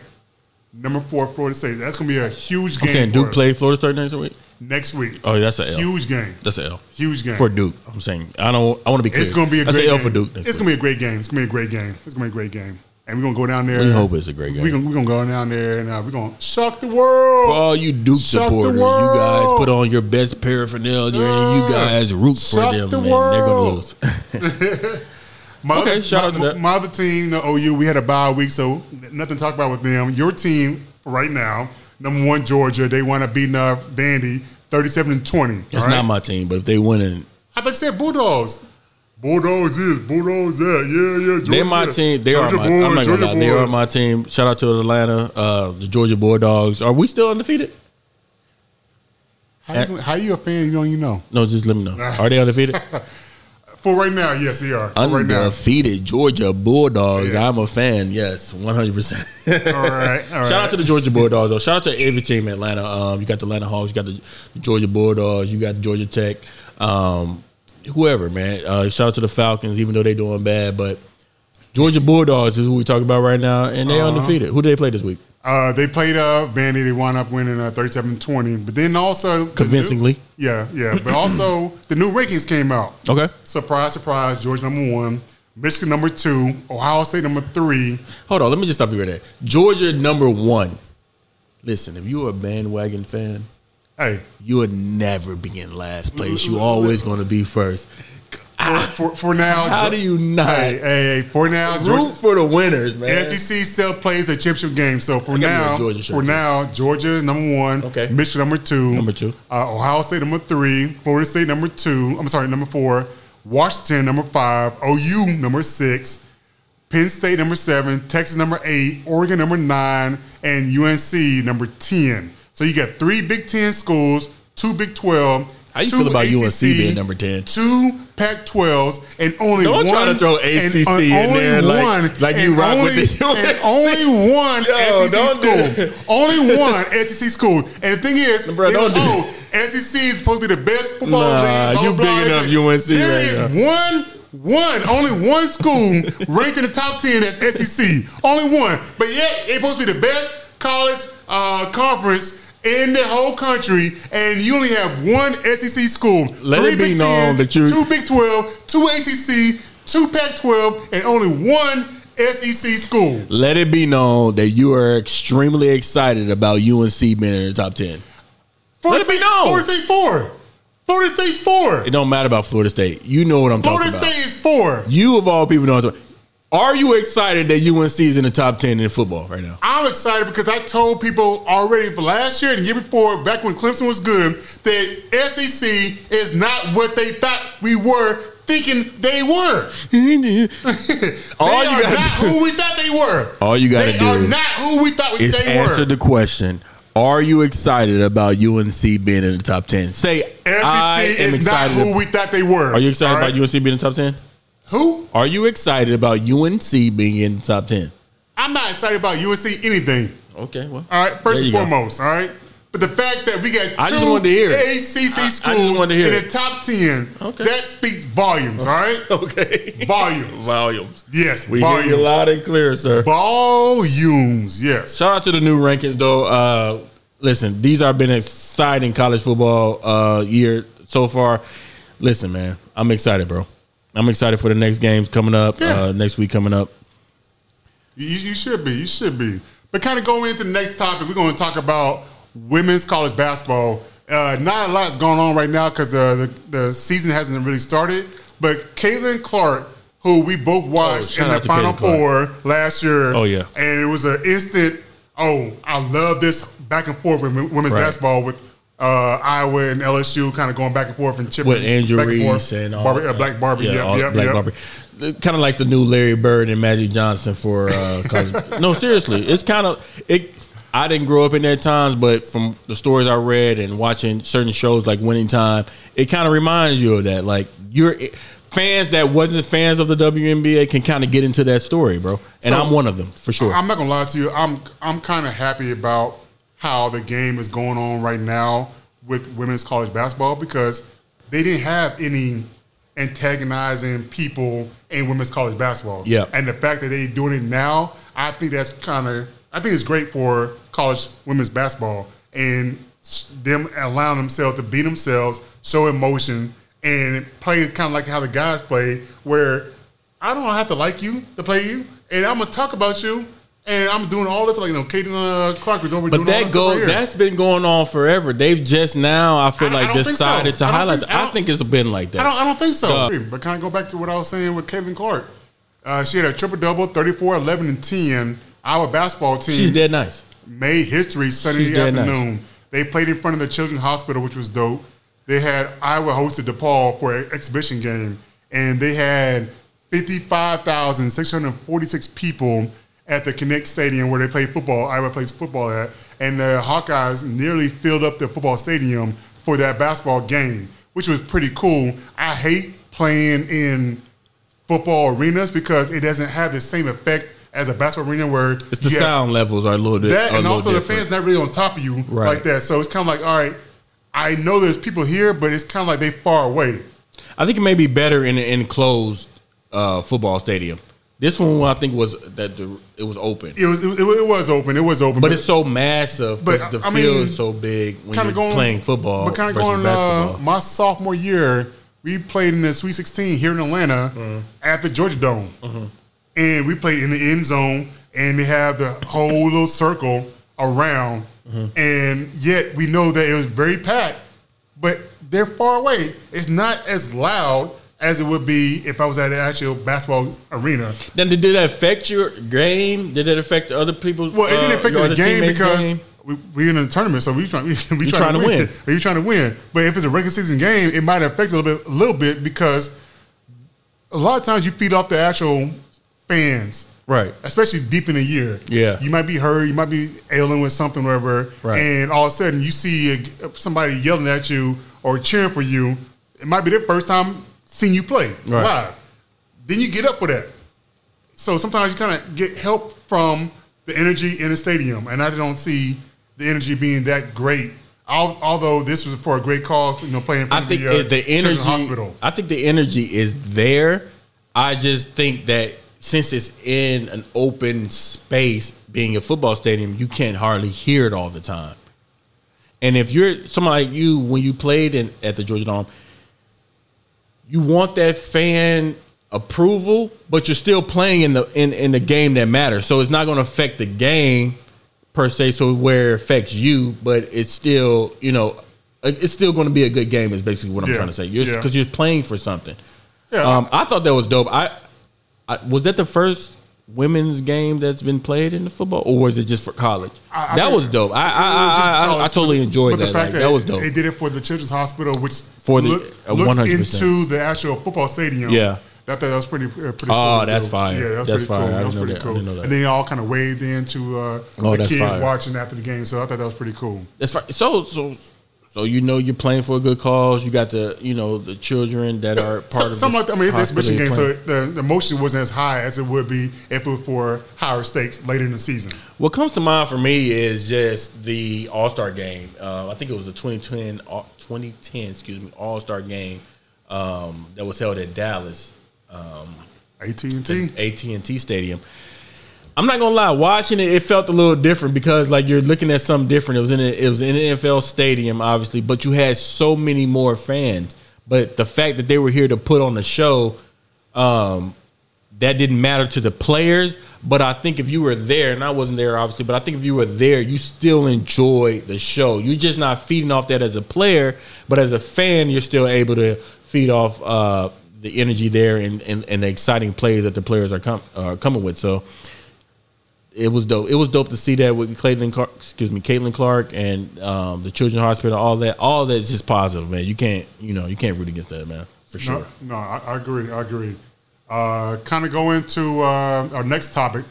Number four, Florida State. That's going to be a huge game.
I'm saying
for
Duke
us.
play Florida State next week.
next week.
Oh, that's a L.
huge game.
That's a L
Huge game
for Duke. I'm saying I don't. I want to be clear.
It's going to be a
that's
great
a L
game.
for Duke.
It's going to be a great game. It's going to be a great game. It's going to be a great game. And we're going to go down there.
We hope it's a great game.
We're going we're gonna go down there and uh, we're going to shock the
For
world.
all you Duke
the
supporters, you guys put on your best paraphernalia and you guys root for them,
the
man. They're gonna lose.
My
Okay,
other,
shout out
my,
to
my other team, the OU, we had a bye week, so nothing to talk about with them. Your team right now, number one Georgia, they want to beat up Vandy, thirty-seven and twenty.
It's
all right?
not my team, but if they win,
I thought you said Bulldogs. Bulldogs is Bulldogs that yeah yeah. Georgia,
they're my team. They
Georgia
are my.
boys,
I'm not gonna
Georgia
lie. They are my team. Shout out to Atlanta, uh, the Georgia Bulldogs. Are we still undefeated?
How you, how you a fan? You don't even know.
No, just let me know. Are they undefeated?
For right now, yes, they are. For right now.
undefeated Georgia Bulldogs.
Yeah.
I'm a fan. Yes, 100. percent
All right, all right.
Shout out to the Georgia Bulldogs. Though. Shout out to every team in Atlanta. Um, you got the Atlanta Hawks. You got the Georgia Bulldogs. You got Georgia Tech. Um, whoever, man. Uh, shout out to the Falcons, even though they're doing bad. But Georgia Bulldogs is who we talking about right now, and they undefeated. Who did they play this week?
Uh, they played uh, Vandy. They wound up winning uh, 37-20. But then also
Convincingly.
yeah, yeah. But also the new rankings came out.
Okay.
Surprise, surprise. Georgia number one, Michigan number two, Ohio State number three.
Hold on. Let me just stop you right there. Georgia number one. Listen, if you're a bandwagon fan,
Hey,
you would never be in last place. You always going to be first.
for, for, for now,
How do you not
Hey, hey, hey, for now,
root
Georgia,
for the winners, man?
SEC still plays a championship game. So for
I got me a
now, for
too.
now, Georgia is number one.
Okay.
Michigan number two.
Number two.
Uh, Ohio State number three. Florida State number two. I'm sorry, number four. Washington number five. OU number six. Penn State number seven. Texas number eight. Oregon number nine. And UNC number ten. So you got three Big Ten schools, two Big Twelve.
How you
two
feel about UNC being number 10?
Two Pac-12s, and only
Don't
one.
try to throw
and,
ACC
uh,
in
only
there like-
one,
like you
and
rock with
only-
the
and only one
Yo,
SEC
don't
school. Only one SEC school. And the thing is,
Bro, don't do
oh, SEC is supposed to be the best football
Nah,
league. blah,
you
blah, blah.
bigging
It's
UNC
There
right
is
now.
one. One, only one school ranked in the top ten that's SEC. Only one, but yet it's supposed to be the best college uh, conference in the whole country, and you only have one SEC school.
Let
Three
it be
Big
known
Ten,
that you-
two Big Twelve, two ACC, two Pac-12, and only one SEC school.
Let it be known that you are extremely excited about UNC being in the top 10.
Florida
Let it be
State,
known.
Florida State four. Florida State's four.
It don't matter about Florida State. You know what I'm
Florida
talking about.
Florida State is four.
You of all people know what I'm talking Are you excited that UNC is in the top 10 in football right now?
I'm excited because I told people already for last year and the year before, back when Clemson was good, that SEC is not what they thought we were thinking they were.
All
they
you
are not
do-
who we thought they were.
All you gotta
they
do
are not who we thought
Is
they
answer
were.
the question. Are you excited about UNC being in the top 10? Say,
SEC
I am
is not
excited.
who we thought they were.
Are you excited
right?
about UNC being in the top 10?
Who?
Are you excited about UNC being in the top 10?
I'm not excited about UNC anything.
Okay, well.
All right, first and
you go.
foremost, all right. But the fact that we got two
I just wanted to hear it.
ACC
I- I
schools
hear
in the top ten,
Okay.
that speaks volumes, all right?
Okay.
Volumes.
Volumes.
Yes,
We hear
volumes.
you loud and clear, sir.
Volumes, yes.
Shout out to the new rankings, though. Uh, listen, these have been exciting college football uh, year so far. Listen, man, I'm excited, bro. I'm excited for the next games coming up.
Yeah.
Uh, next week coming up.
You, you should be, you should be. But kind of going into the next topic, we're going to talk about women's college basketball. Uh, not a lot's going on right now because uh, the, the season hasn't really started. But Caitlin Clark, who we both watched
shout
in the Final Four last year.
Oh, yeah.
And it was an instant, oh, I love this back and forth with women's
Right.
basketball with uh, Iowa and LSU kind of going back and forth and chipping
With Andrew
back and forth.
And all
Barbie, uh, Black Barbie. yep,
all-
yep,
Black
yep.
Barbie. Kind of like the new Larry Bird and Magic Johnson for uh, no, seriously, it's kind of it. I didn't grow up in that times, but from the stories I read and watching certain shows like Winning Time, it kind of reminds you of that. Like you're fans that wasn't fans of the WNBA can kind of get into that story, bro. And
So-
I'm one of them for sure.
I'm not gonna lie to you. I'm I'm kind of happy about how the game is going on right now with women's college basketball because they didn't have any antagonizing people in women's college basketball.
Yeah.
and the fact that they're doing it now, I think that's kind of I think it's great for college women's basketball and them allowing themselves to be themselves, show emotion, and play kind of like how the guys play, where I don't have to like you to play you, and I'm gonna talk about you, and I'm doing all this like you know, Caitlin uh, Clark is over
but
doing all
that
this
go
here.
that's been going on forever. They've just now I feel
I- I
like
don't think so.
decided to
I
highlight.
think- I
I, think it's been like that.
I don't, I don't think so.
Duh.
But kind of go back to what I was saying with Caitlin Clark. Uh, she had a triple double, 34, 11, and 10. Our basketball team
She's dead nice.
made history Sunday afternoon. They played in front of the Children's Hospital, which was dope. They had Iowa hosted DePaul for an exhibition game, and they had 55,646 people at the Kinnick Stadium where they play football. Iowa plays football at, and the Hawkeyes nearly filled up the football stadium for that basketball game, which was pretty cool. I hate playing in football arenas because it doesn't have the same effect as a basketball arena where
It's the sound levels are a little bit.
that and also the
different.
fans not really on top of you
Right.
like that. So it's kind of like, all right, I know there's people here, but it's kind of like they far away.
I think it may be better in an enclosed uh, football stadium. This one I think was that the, it was open,
It was it, it was open. It was open,
but it's so massive
But,
because the
I
field
mean,
is so big when you're
going
playing football
But kind of going uh, my sophomore year, we played in the Sweet 16 here in Atlanta
Mm-hmm.
at the Georgia Dome, and we played in the end zone, and they have the whole little circle around,
Mm-hmm.
and yet we know that it was very packed, but they're far away. It's not as loud as it would be if I was at an actual basketball arena.
Then did that affect your game? Did it affect other people's?
Well, it didn't
uh,
affect
your
the game because
game?
we, we in a tournament, so we trying we, we
trying to win.
you trying to win. But if it's a regular season game, it might affect a little bit, a little bit because a lot of times you feed off the actual fans,
right?
especially deep in the year.
Yeah.
you might be hurt, you might be ailing with something, or whatever,
Right.
and all of a sudden you see a, somebody yelling at you or cheering for you. It might be their first time seeing you play
Right.
live. Then you get up for that. So sometimes you kind of get help from the energy in the stadium, and I don't see the energy being that great. Although this was for a great cause, you know, playing
I think
the, uh,
the energy.
hospital.
I think the energy is there. I just think that since it's in an open space, being a football stadium, you can't hardly hear it all the time. And if you're somebody like you, when you played in at the Georgia Dome, you want that fan approval, but you're still playing in the in, in the game that matters. So it's not going to affect the game per se. So where it affects you, but it's still you know it's still going to be a good game. Is basically what I'm
Yeah.
trying to say. You're
Yeah.
because you're playing for something.
Yeah.
Um, I thought that was dope. I, I was that the first women's game that's been played in the football, or was it just for college?
I- I
that was dope. I I, I, I, I totally enjoyed
but
that.
The fact
Like, that was dope.
They did it for the Children's Hospital, which
For the-
look,
uh,
looks into the actual football stadium.
Yeah.
I thought that was pretty, uh, pretty
Oh,
cool.
that's fire.
Yeah, that was
That's
pretty
fire.
cool.
I
That was
didn't know
pretty
that.
Cool.
that.
And then they all kind of waved into uh,
Oh,
the kids
fire.
watching after the game. So I thought that was pretty cool.
That's right. So so so you know you're playing for a good cause. You got the you know the children that are part
So-
of
something like that. I mean, it's an exhibition game,
you're
so the, the emotion wasn't as high as it would be if it were for higher stakes later in the season.
what comes to mind for me is just the All Star game. Uh, I think it was the 2010 2010 excuse me All Star game um, that was held at Dallas.
AT and T.
AT&T Stadium. I'm not gonna lie, watching it, it felt a little different because like you're looking at something different. It was in a, it was in an NFL stadium, obviously, but you had so many more fans. But the fact that they were here to put on the show, um, that didn't matter to the players. But I think if you were there, and I wasn't there obviously, but I think if you were there, you still enjoy the show. You're just not feeding off that as a player, but as a fan, you're still able to feed off uh, the energy there and, and, and the exciting plays that the players are com- are coming with. So it was dope. It was dope to see that with Caitlin, Clark, excuse me, Caitlin Clark and um, the Children's Hospital. All that, all that is just positive, man. You can't, you know, you can't root against that, man, for sure.
No, no, I, I agree. I agree. Uh, kind of go into uh, our next topic,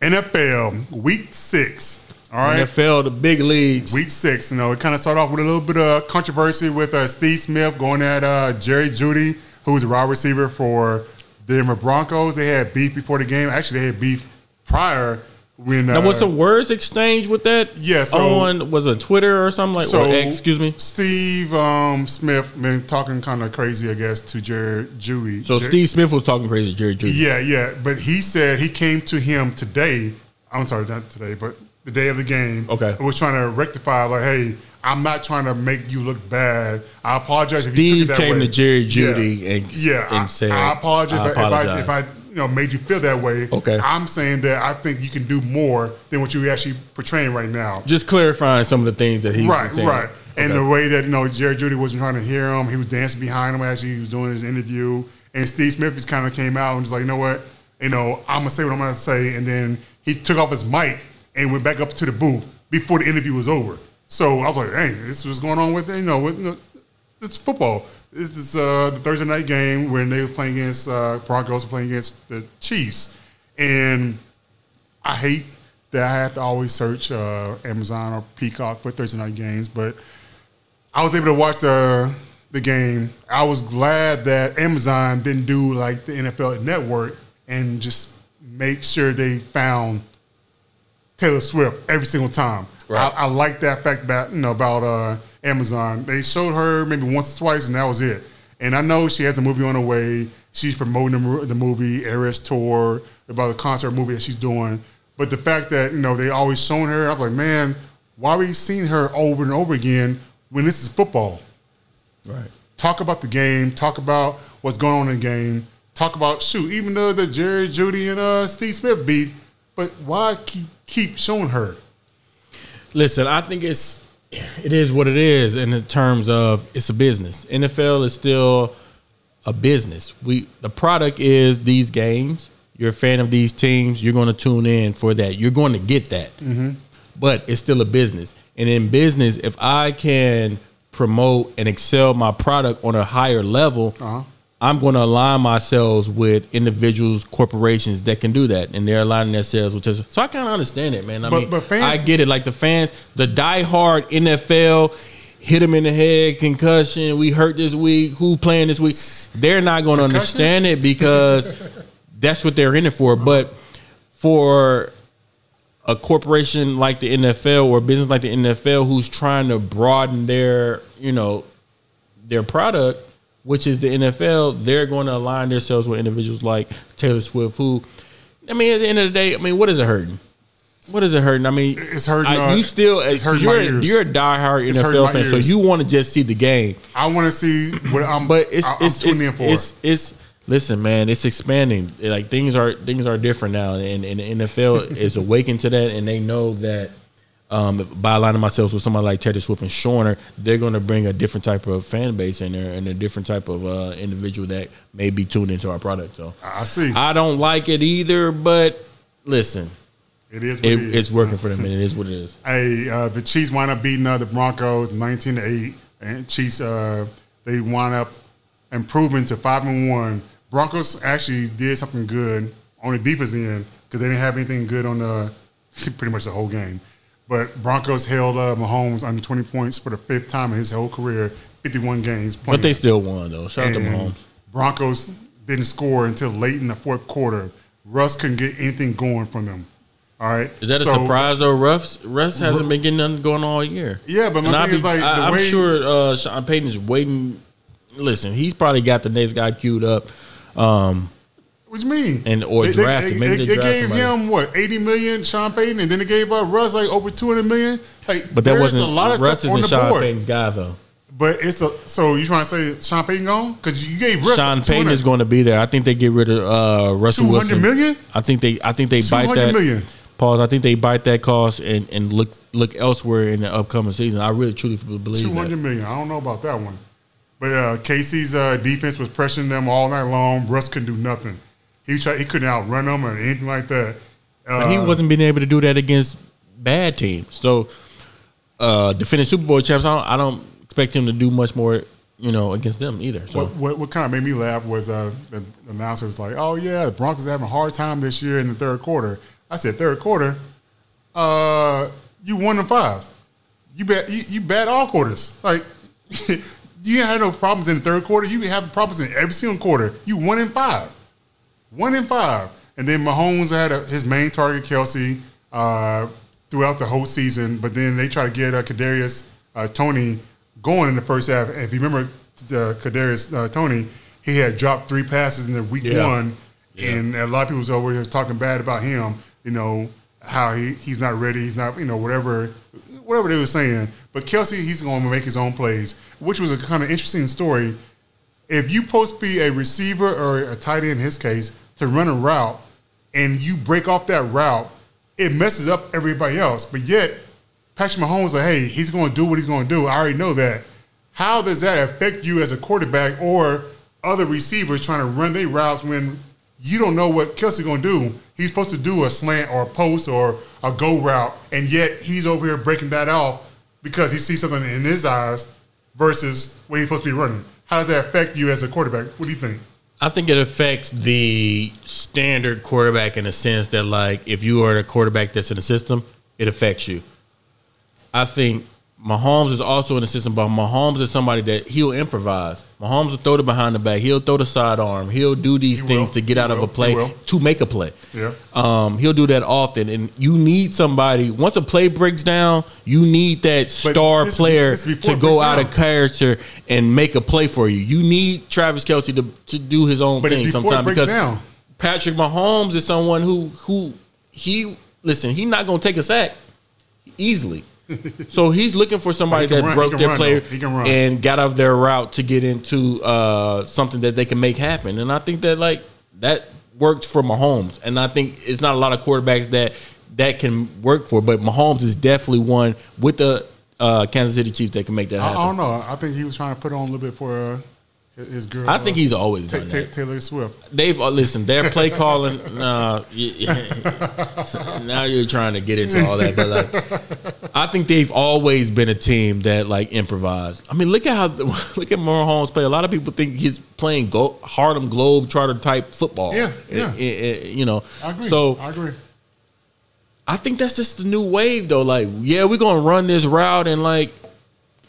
NFL Week Six. All right,
NFL, the big leagues.
Week Six. You know, it kind of started off with a little bit of controversy with uh, Steve Smith going at uh, Jerry Jeudy who was a wide receiver for the Denver Broncos. They had beef before the game. Actually, they had beef prior when.
Now,
uh,
was some words exchanged with that?
Yeah, so-
on was it Twitter or something like?
So,
X, excuse me.
Steve um, Smith been talking kind of crazy, I guess, to Jared Jeudy.
So
Jer-
Steve Smith was talking crazy to Jerry Jeudy.
Yeah, yeah, but he said he came to him today. I'm sorry, not today, but the day of the game.
Okay.
was trying to rectify, like, hey, I'm not trying to make you look bad. I apologize if you
Steve
took it that
came to Jerry
Yeah.
Jeudy and-
yeah,
and
I,
said,
I apologize,
"I
if, I,
apologize."
if I if I you know made you feel that way.
Okay.
I'm saying that I think you can do more than what you're actually portraying right now.
Just clarifying some of the things that he
Right,
saying.
right. And the way that you know Jerry Jeudy wasn't trying to hear him, he was dancing behind him as he was doing his interview. And Steve Smith just kind of came out and was like, you know what, you know, I'm gonna say what I'm gonna say. And then he took off his mic and went back up to the booth before the interview was over. So I was like, hey, this was going on with you know, with, you know it's football. This is uh, the Thursday night game when they were playing against uh, Broncos, playing against the Chiefs, and I hate that I have to always search uh, Amazon or Peacock for Thursday night games, but I was able to watch the the game. I was glad that Amazon didn't do like the NFL Network and just make sure they found Taylor Swift every single time.
Right.
I, I like that fact about you know about uh, Amazon. They showed her maybe once or twice, and that was it. And I know she has a movie on the way. She's promoting the, the movie Eras Tour about the concert movie that she's doing. But the fact that you know they always shown her, I'm like, man, why are we seeing her over and over again when this is football?
Right.
Talk about the game. Talk about what's going on in the game. Talk about shoot, even though the Jerry Jeudy and uh, Steve Smith beat, but why keep keep showing her?
Listen, I think it's it is what it is in the terms of it's a business. NFL is still a business. We the product is these games. You're a fan of these teams. You're going to tune in for that. You're going to get that. Mm-hmm. But it's still a business. And in business, if I can promote and excel my product on a higher level, uh-huh. I'm going to align myself with individuals, corporations that can do that, and they're aligning themselves with us. So I kind of understand it, man. I
But-
mean,
but fans-
I get it. Like the fans, the diehard NFL, hit him in the head, concussion. We hurt this week. Who playing this week? They're not going to understand it because that's what they're in it for. But for a corporation like the NFL or a business like the NFL who's trying to broaden their, you know, their product, which is the NFL, they're going to align themselves with individuals like Taylor Swift, who, I mean, at the end of the day, I mean, what is it hurting? What is it hurting? I mean,
It's hurting,
I- you still,
it's hurting
you're,
my ears.
you're a diehard
It's
NFL fan, so you want to just see the game.
I want to see what I'm.
But it's
I- I'm
it's
tuning
it's,
in for.
it's it's listen, man. It's expanding. Like things are things are different now, and, and the NFL is awakened to that, and they know that. Um, by aligning myself with somebody like Taylor Swift and Shorner, they're going to bring a different type of fan base in there and a different type of uh, individual that may be tuned into our product. So
I see.
I don't like it either, but listen,
it is.
It,
it is.
it's working for them, and it is what it is.
Hey, uh, the Chiefs wind up beating uh, the Broncos 19 to 8. And Chiefs, uh, they wind up improving to 5 and 1. Broncos actually did something good on the defense end because they didn't have anything good on the pretty much the whole game. But Broncos held uh, Mahomes under 20 points for the fifth time in his whole career, 51 games playing.
But they still won though. Shout out to Mahomes.
Broncos didn't score until late in the fourth quarter. Russ couldn't get anything going from them. All right.
Is that a surprise though? Russ Russ hasn't been getting nothing going all year.
Yeah, but my
And
thing is
be-
like
I, I'm sure uh, Sean Payton is waiting. Listen, he's probably got the next guy queued up. Um,
What you mean?
And- or
they,
drafted.
They,
Maybe
they,
they
they gave
somebody.
him what eighty million, Sean Payton, and then they gave up Russ like over two hundred million. Like,
but that wasn't
a lot of
Russ
stuff on the
Sean
board.
Payton's guy though.
But it's a so you trying to say Sean Payton gone because you gave Russ
Sean Payton is going to be there. I think they get rid of uh, Russell
200
Wilson.
million?
I think they. I think they bite that.
million.
Pause. I think they bite that cost and, and look look elsewhere in the upcoming season. I really truly believe
two hundred million. I don't know about that one. But uh, Casey's uh, defense was pressuring them all night long. Russ couldn't do nothing. He tried. He couldn't outrun them or anything like that. Uh,
But he wasn't being able to do that against bad teams. So, uh, defending Super Bowl champs, I don't, I don't expect him to do much more, you know, against them either. So,
What, what, what kind of made me laugh was uh, the announcer was like, "Oh yeah, the Broncos are having a hard time this year in the third quarter." I said, third quarter, uh, you one and five. You bet you, you bet all quarters. Like You had no problems in the third quarter. You have problems in every single quarter. You one in five, one in five, and then Mahomes had a, his main target, Kelce, uh, throughout the whole season. But then they try to get uh, Kadarius uh, Toney going in the first half. And if you remember, uh, Kadarius uh, Toney, he had dropped three passes in the week
Yeah.
one, and a lot of people was over here talking bad about him. You know how he, he's not ready. He's not you know whatever whatever they were saying. But Kelce, he's going to make his own plays, which was a kind of interesting story. If you post be a receiver or a tight end in his case to run a route, and you break off that route, it messes up everybody else. But yet, Patrick Mahomes like, hey, he's going to do what he's going to do. I already know that. How does that affect you as a quarterback or other receivers trying to run their routes when you don't know what Kelce's going to do? He's supposed to do a slant or a post or a go route, and yet he's over here breaking that off because he sees something in his eyes versus what he's supposed to be running. How does that affect you as a quarterback? What do you think?
I think it affects the standard quarterback in a sense that, like, if you are the quarterback that's in the system, it affects you. I think Mahomes is also the system, but Mahomes is somebody that he'll improvise. Mahomes will throw the behind the back. He'll throw the sidearm. He'll do these
He
things
will.
to get
He
out of a play to make a play.
Yeah.
Um, he'll do that often, and you need somebody. Once a play breaks down, you need that star
this-
player
this
to go out
down.
of character and make a play for you. You need Travis Kelce to, to do his own
But
thing sometimes because
down.
Patrick Mahomes is someone who who he listen. He's not going to take a sack easily. So he's looking for somebody
But he can
that
run-
broke their player
though. He can run.
and got out of their route to get into uh, something that they can make happen. And I think that like that works for Mahomes. And I think it's not a lot of quarterbacks that that can work for, but Mahomes is definitely one with the uh, Kansas City Chiefs that can make that
I, I don't know. I think he was trying to put on a little bit for uh, his- girl.
I think
uh,
he's always done that.
Taylor Swift.
They've uh, listen. Their play calling. Uh, now you're trying to get into all that, but like, I think they've always been a team that like improvised. I mean, look at how look at Mahomes play. A lot of people think he's playing go, Harlem Globetrotter type football.
Yeah, yeah.
Eh, eh, eh, you know.
I agree.
So
I agree.
I think that's just the new wave, though. Like, yeah, we're gonna run this route, and like,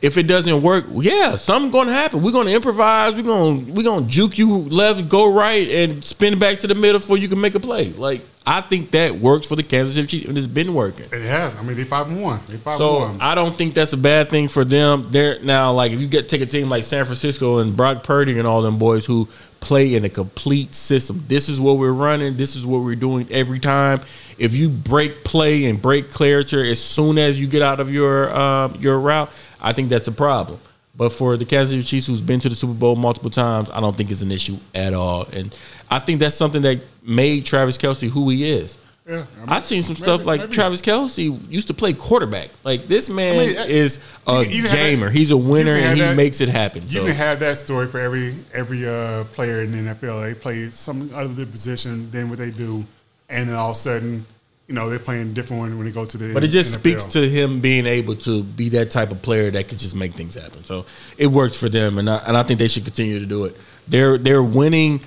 if it doesn't work, yeah, something's gonna happen. We're gonna improvise. We're gonna we're gonna juke you left, go right, and spin back to the middle before you can make a play. Like, I think that works for the Kansas City Chiefs, and it's been working.
It has. I mean, they five and one. They five
So
one.
I don't think that's a bad thing for them. They're now like if you get take a team like San Francisco and Brock Purdy and all them boys who play in a complete system. This is what we're running. This is what we're doing every time. If you break play and break clarity as soon as you get out of your um, your route, I think that's a problem. But for the Kansas City Chiefs, who's been to the Super Bowl multiple times, I don't think it's an issue at all. And I think that's something that made Travis Kelce who he is.
Yeah, I mean,
I've seen some
maybe-
stuff like
maybe.
Travis Kelce used to play quarterback. Like this man
I mean, uh,
is a
you you
gamer.
that-
He's a winner and
have
he
that-
makes it happen.
You
So
can have that story for every every uh, player in the NFL. They play some other position than what they do, and then all of a sudden, you know, they're playing different one when they go to the.
but it just
NFL.
speaks to him being able to be that type of player that could just make things happen. So it works for them, and I, and I think they should continue to do it. They're they're winning.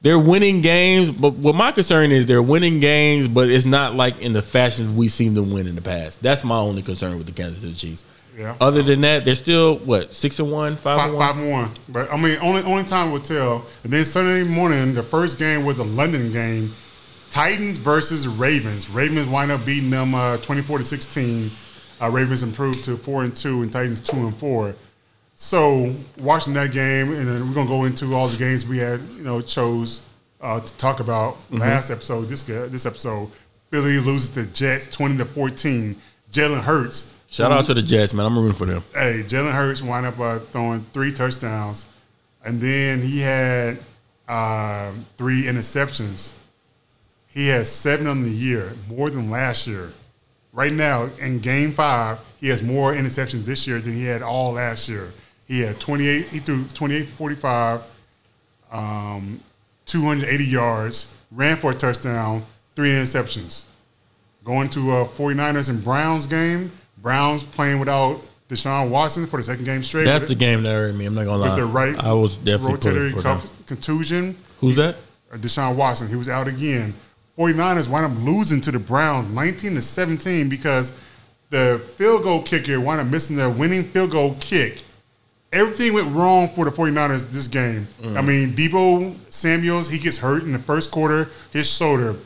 They're winning games, but what my concern is they're winning games, but it's not like in the fashion we've seen them win in the past. That's my only concern with the Kansas City Chiefs.
Yeah.
Other than that, they're still what six and one, five,
Five,
and one.
five and one. But I mean, only only time will tell. And then Sunday morning, the first game was a London game, Titans versus Ravens. Ravens wind up beating them uh, twenty four to sixteen. Uh, Ravens improved to four and two, and Titans two and four. So watching that game, and then we're gonna go into all the games we had, you know, chose uh, to talk about
Mm-hmm.
last episode. This this episode, Philly loses to Jets twenty to fourteen. Jalen Hurts
Shout out to the Jets, man. I'm rooting for them.
hey, Jalen Hurts wound up uh, throwing three touchdowns, and then he had um, three interceptions. He has seven on the year, more than last year. Right now, in Game Five, he has more interceptions this year than he had all last year. He had 28. He threw 28 45, um, 280 yards, ran for a touchdown, three interceptions. Going to uh, 49ers and Browns game. Browns playing without Deshaun Watson for the second game straight.
That's the game that hurt me. I'm not gonna lie.
with the right
I was definitely
rotatory
them.
cuff contusion.
Who's that?
Uh, Deshaun Watson. He was out again. 49ers wound up losing to the Browns 19 to 17 because the field goal kicker wound up missing the winning field goal kick. everything went wrong for the 49ers this game.
Mm.
I mean, Deebo Samuels, he gets hurt in the first quarter, his shoulder.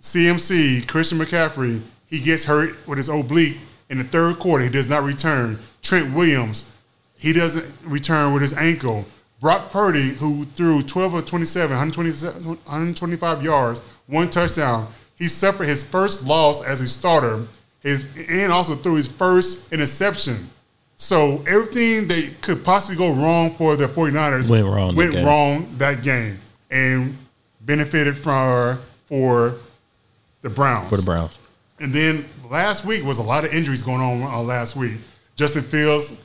CMC, Christian McCaffrey, he gets hurt with his oblique in the third quarter. He does not return. Trent Williams, he doesn't return with his ankle. Brock Purdy, who threw 12 of 27, 127 125 yards, one touchdown, he suffered his first loss as a starter his, and also threw his first interception. So everything that could possibly go wrong for the 49ers
Went wrong that
went
game.
wrong that game and benefited from for the Browns.
for the Browns.
And then last week was a lot of injuries going on uh, last week. Justin Fields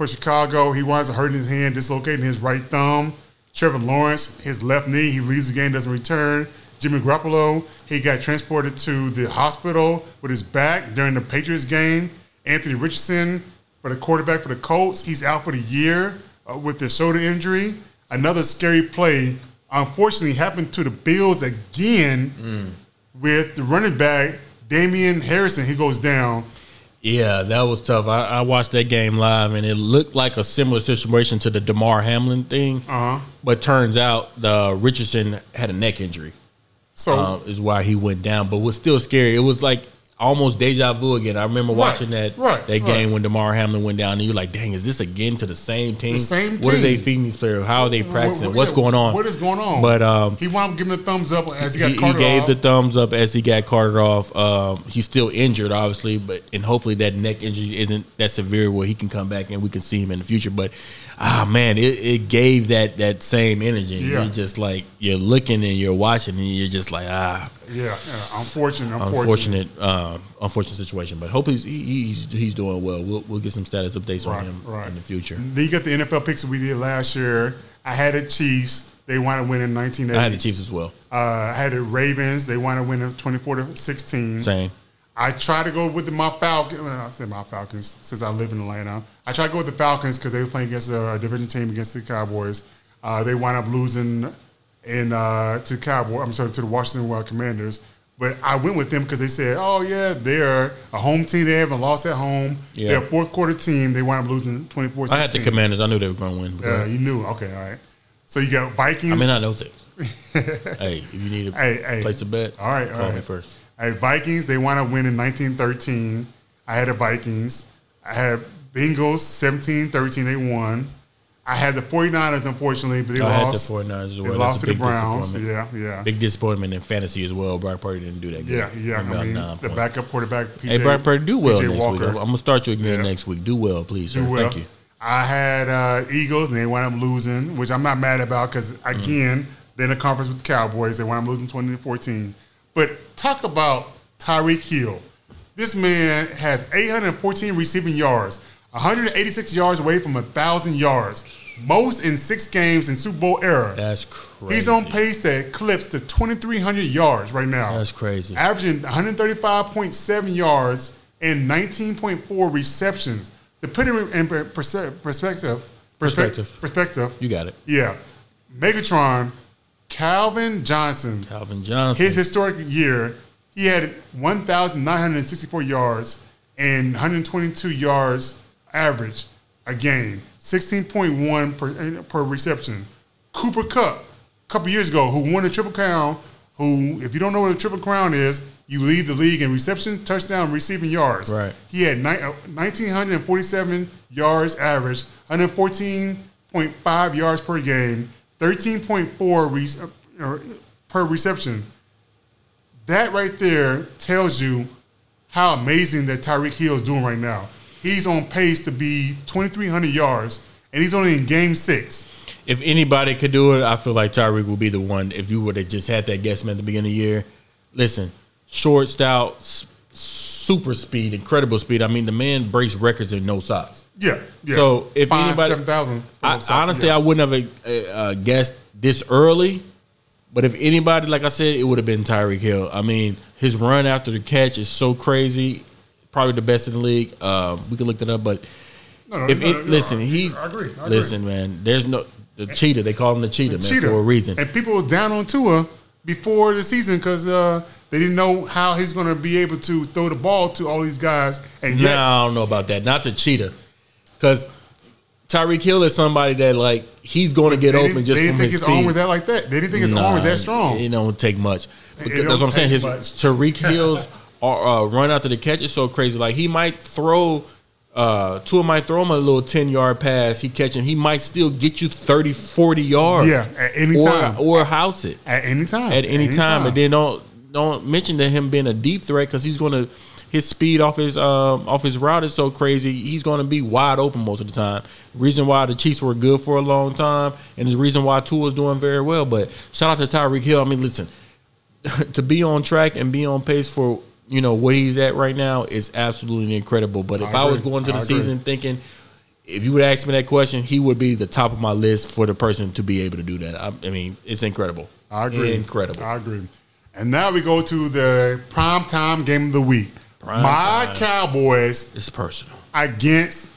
for Chicago, he winds up hurting his hand, dislocating his right thumb. Trevor Lawrence, his left knee, he leaves the game, doesn't return. Jimmy Garoppolo, he got transported to the hospital with his back during the Patriots game. Anthony Richardson, for the quarterback for the Colts, he's out for the year uh, with the shoulder injury. Another scary play, unfortunately, happened to the Bills again with the running back Damian Harrison. He goes down.
Yeah, that was tough. I, I watched that game live, and it looked like a similar situation to the Damar Hamlin thing.
Uh huh.
But turns out the Richardson had a neck injury.
So
uh, is why he went down, but was still scary. It was like almost deja vu again. I remember watching that
right,
that
right.
game when Damar Hamlin went down, and you're like, "Dang, is this again to the same team?
same
What are they feeding these players? How are they practicing?
what-
What's
yeah,
going on?
What is going on?
But um,
he wound up giving a thumbs up as he got
he, he gave
off.
the thumbs up as he got carted off. Um, he's still injured, obviously, but and hopefully that neck injury isn't that severe where he can come back and we can see him in the future. But ah, man, it, it gave that that same energy.
Yeah.
You're just like you're looking and you're watching and you're just like ah,
yeah, yeah, unfortunate, unfortunate.
unfortunate, uh, unfortunate situation. But hopefully he's, he's he's doing well. We'll we'll get some status updates
Right,
on him
right.
in the future.
Then you got the NFL picks that we did last year. I had the Chiefs. They wound up winning 1980.
I had the Chiefs as well.
Uh, I had the Ravens. They wound up winning 24 to 16.
Same.
I try to go with the, my Falcons. Well, I said my Falcons since I live in Atlanta. I try to go with the Falcons because they were playing against a, division team against the Cowboys. Uh, they wind up losing in uh, to Cowboy. I'm sorry to the Washington Wild Commanders. But I went with them because they said, "Oh yeah, they're a home team. They haven't lost at home.
Yeah.
They're a fourth quarter team. They wind up losing 24-16.
I had the Commanders. I knew they were going to win.
Yeah, you knew. Okay, all right. So you got Vikings.
I mean, I know things. hey, if you need a
Hey, hey.
place to bet,
All right, all
call me
right.
First.
Hey, Vikings, they wound win in 1913. I had the Vikings. I had Bengals 17-13. They won. I had the 49ers, unfortunately, but they
I had the
lost.
49ers as
They
well.
lost to the Browns. Yeah, yeah.
Big disappointment in fantasy as well. Brock Purdy didn't do that good.
yeah, yeah. I mean, the
points.
backup quarterback, PJ,
Hey, Brock Purdy, do well
PJ
next
Walker.
week. I'm gonna start you again
Yeah.
next week. Do well, please, sir.
do well.
Thank you.
I had uh, Eagles, and they wound up losing, which I'm not mad about because,
Mm.
again, they're in a conference with the Cowboys. They wound up losing 20 to 14. But talk about Tyreek Hill. This man has 814 receiving yards, 186 yards away from 1,000 yards, most in six games in Super Bowl era.
That's crazy.
He's on pace to eclipse the 2,300 yards right now
That's crazy.
averaging 135.7 yards and 19.4 receptions. To put him in per- perspective,
Perspective.
perspective,
You got it,
yeah, Megatron, Calvin Johnson,
Calvin Johnson.
his historic year, he had 1,964 yards and 122 yards average a game, 16.1 per, per reception. Cooper Kupp, a couple years ago, who won the Triple Crown, who, if you don't know what a Triple Crown is, you lead the league in reception, touchdown, receiving yards.
Right.
He had ni- uh, 1,947 yards average, 114.5 yards per game, 13.4 re- per reception. That right there tells you how amazing that Tyreek Hill is doing right now. He's on pace to be 2,300 yards, and he's only in game six.
if anybody could do it, I feel like Tyreek would be the one. If you would have just had that guessman at the beginning of the year, listen, short, stout, super speed, incredible speed. I mean, the man breaks records in no socks.
Yeah, yeah.
So, if
Five,
anybody-
7,000.
I, honestly, I wouldn't have uh, uh, guessed this early. But if anybody, like I said, it would have been Tyreek Hill. I mean, his run after the catch is so crazy. Probably the best in the league. Um, we can look that up. But
No, no,
if
no,
it, listen, he's
I agree, I agree.
listen, man. There's no the cheetah. They call him the cheetah, man,
cheater
for a reason.
And people was down on Tua before the season because uh, they didn't know how he's going to be able to throw the ball to all these guys. And yet,
Nah, I don't know about that. Not the cheetah, because Tyreek Hill is somebody that like he's going to get
They
open just
they
from
think
his speed.
was that like that. They didn't think his arm was that strong.
It don't take much. Because that's what I'm saying. His
much.
Tyreek Hill's are, uh, run after the catch is so crazy. Like he might throw. Uh, Tua might throw him a little 10 yard pass. He catch him. He might still get you 30, 40 yards.
Yeah, at any
or,
time.
Or house it
At any time.
at any time. And then don't don't mention to him being a deep threat because he's going to his speed off his um, off his route is so crazy. He's going to be wide open most of the time. Reason why the Chiefs were good for a long time, and the reason why Tua is doing very well. But shout out to Tyreek Hill. I mean, listen, to be on track and be on pace for you know what he's at right now is absolutely incredible. But if
I
I, was going to the season thinking. If you would ask me that question, he would be the top of my list for the person to be able to do that. I, I mean, it's incredible.
I agree.
Incredible.
I agree. And now we go to the prime time game of the week.
Prime
My
time.
Cowboys
It's personal.
against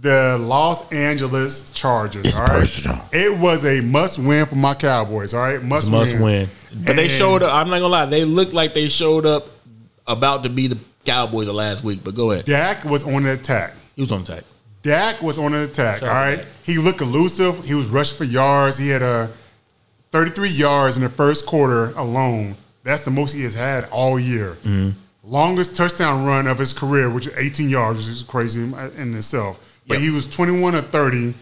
the Los Angeles Chargers.
It's
all right?
personal.
It was a must win for my Cowboys. All right, must,
must win. But they
And-
showed up. I'm not gonna lie. They looked like they showed up about to be the Cowboys of last week. But go ahead.
Dak was on the attack.
He was on attack.
Dak was on an attack. All
Dak.
he looked elusive. He was rushing for yards. He had a 33 yards in the first quarter alone. That's the most he has had all year.
Mm-hmm.
Longest touchdown run of his career, which is 18 yards, which is crazy in itself. But
Yep.
he was 21 of 30,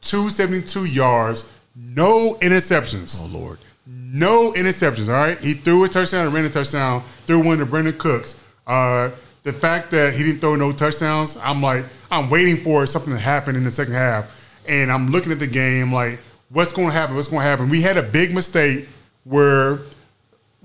272 yards, no interceptions.
Oh Lord.
No interceptions. All right, he threw a touchdown and ran a touchdown. Threw one to Brandin Cooks. Uh, the fact that he didn't throw no touchdowns, I'm like, I'm waiting for something to happen in the second half, and I'm looking at the game like, what's going to happen? What's going to happen? We had a big mistake where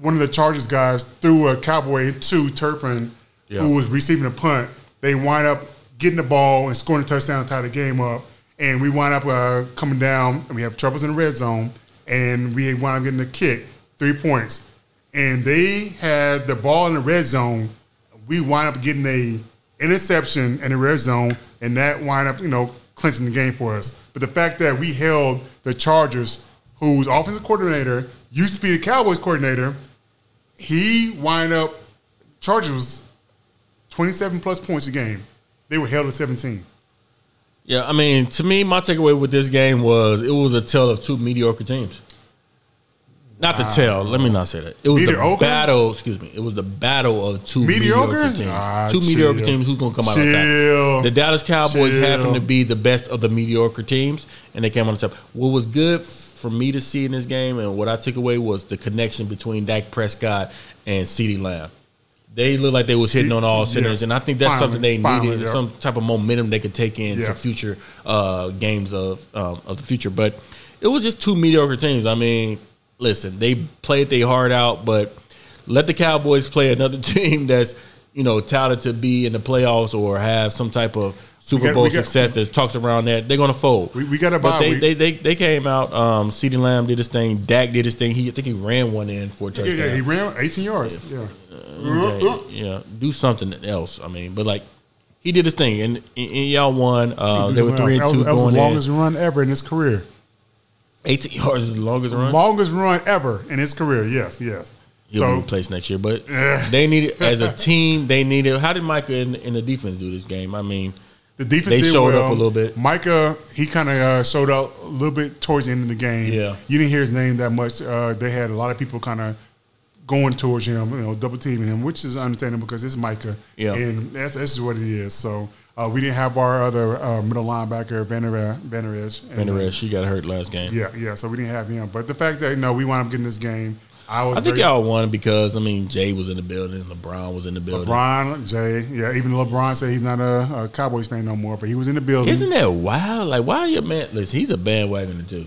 one of the Chargers guys threw a cowboy into Turpin,
Yeah.
who was receiving a punt. They wind up getting the ball and scoring a touchdown to tie the game up. And we wind up uh, coming down, and we have troubles in the red zone. And we wind up getting a kick, three points. And they had the ball in the red zone. We wind up getting a interception in the red zone, and that wind up, you know, clinching the game for us. But the fact that we held the Chargers, whose offensive coordinator used to be the Cowboys coordinator, he wind up Chargers was 27 plus points a game. They were held at 17.
Yeah, I mean, to me, my takeaway with this game was it was a tale of two mediocre teams. Not the tale. Let me not say that. It was
Mediocre?
the battle. Excuse me. It was the battle of two
Mediocre?
mediocre, teams.
Ah,
two mediocre
chill.
teams. Who's gonna come out on
Chill.
top? The Dallas Cowboys
Chill.
happen to be the best of the mediocre teams, and they came on top. What was good for me to see in this game, and what I took away was the connection between Dak Prescott and CeeDee Lamb. They looked like they was hitting on all cylinders,
yes.
and I think that's
Finally,
something they
finally,
needed,
yeah.
some type of momentum they could take into
Yeah.
future uh, games of um, of the future. But it was just two mediocre teams. I mean, listen, they played their heart out, but let the Cowboys play another team that's you know touted to be in the playoffs or have some type of Super
got-
Bowl
got-
success that talks around that. They're gonna fold.
We- we got a
But they, they they they came out. Um, CeeDee Lamb did his thing. Dak did his thing. He I think he ran one in for a touchdown.
yeah, he ran 18 yards. Yeah.
Yeah, yeah, do something else. I mean, but like he did his thing, and, and y'all won. Uh, they were three and
that was,
two
that was the
in.
longest run ever in his career.
Eighteen yards is the longest run.
Longest run ever in his career. Yes, yes.
He'll be replaced next year, but they needed as a team. They needed. How did Micah in, in the defense do this game? I mean,
the defense
they showed
well.
up a little bit.
Micah, he kind of uh, showed up a little bit towards the end of the game.
Yeah.
you didn't hear his name that much. Uh, they had a lot of people kind of going towards him, you know, double teaming him, which is understandable because it's Micah.
Yeah.
and that's that's what it is. So uh, we didn't have our other uh, middle linebacker, Vander Vander Esch. And,
Vander Esch, she got hurt last game.
Yeah, yeah. So we didn't have him, but the fact that you know we wound up getting this game, I was.
I think
very,
y'all won because I mean Jay was in the building, LeBron was in the building.
LeBron, Jay, yeah. Even LeBron said he's not a, a Cowboys fan no more, but he was in the building.
Isn't that wild? Like, why are you man? Listen, he's a bandwagoner too.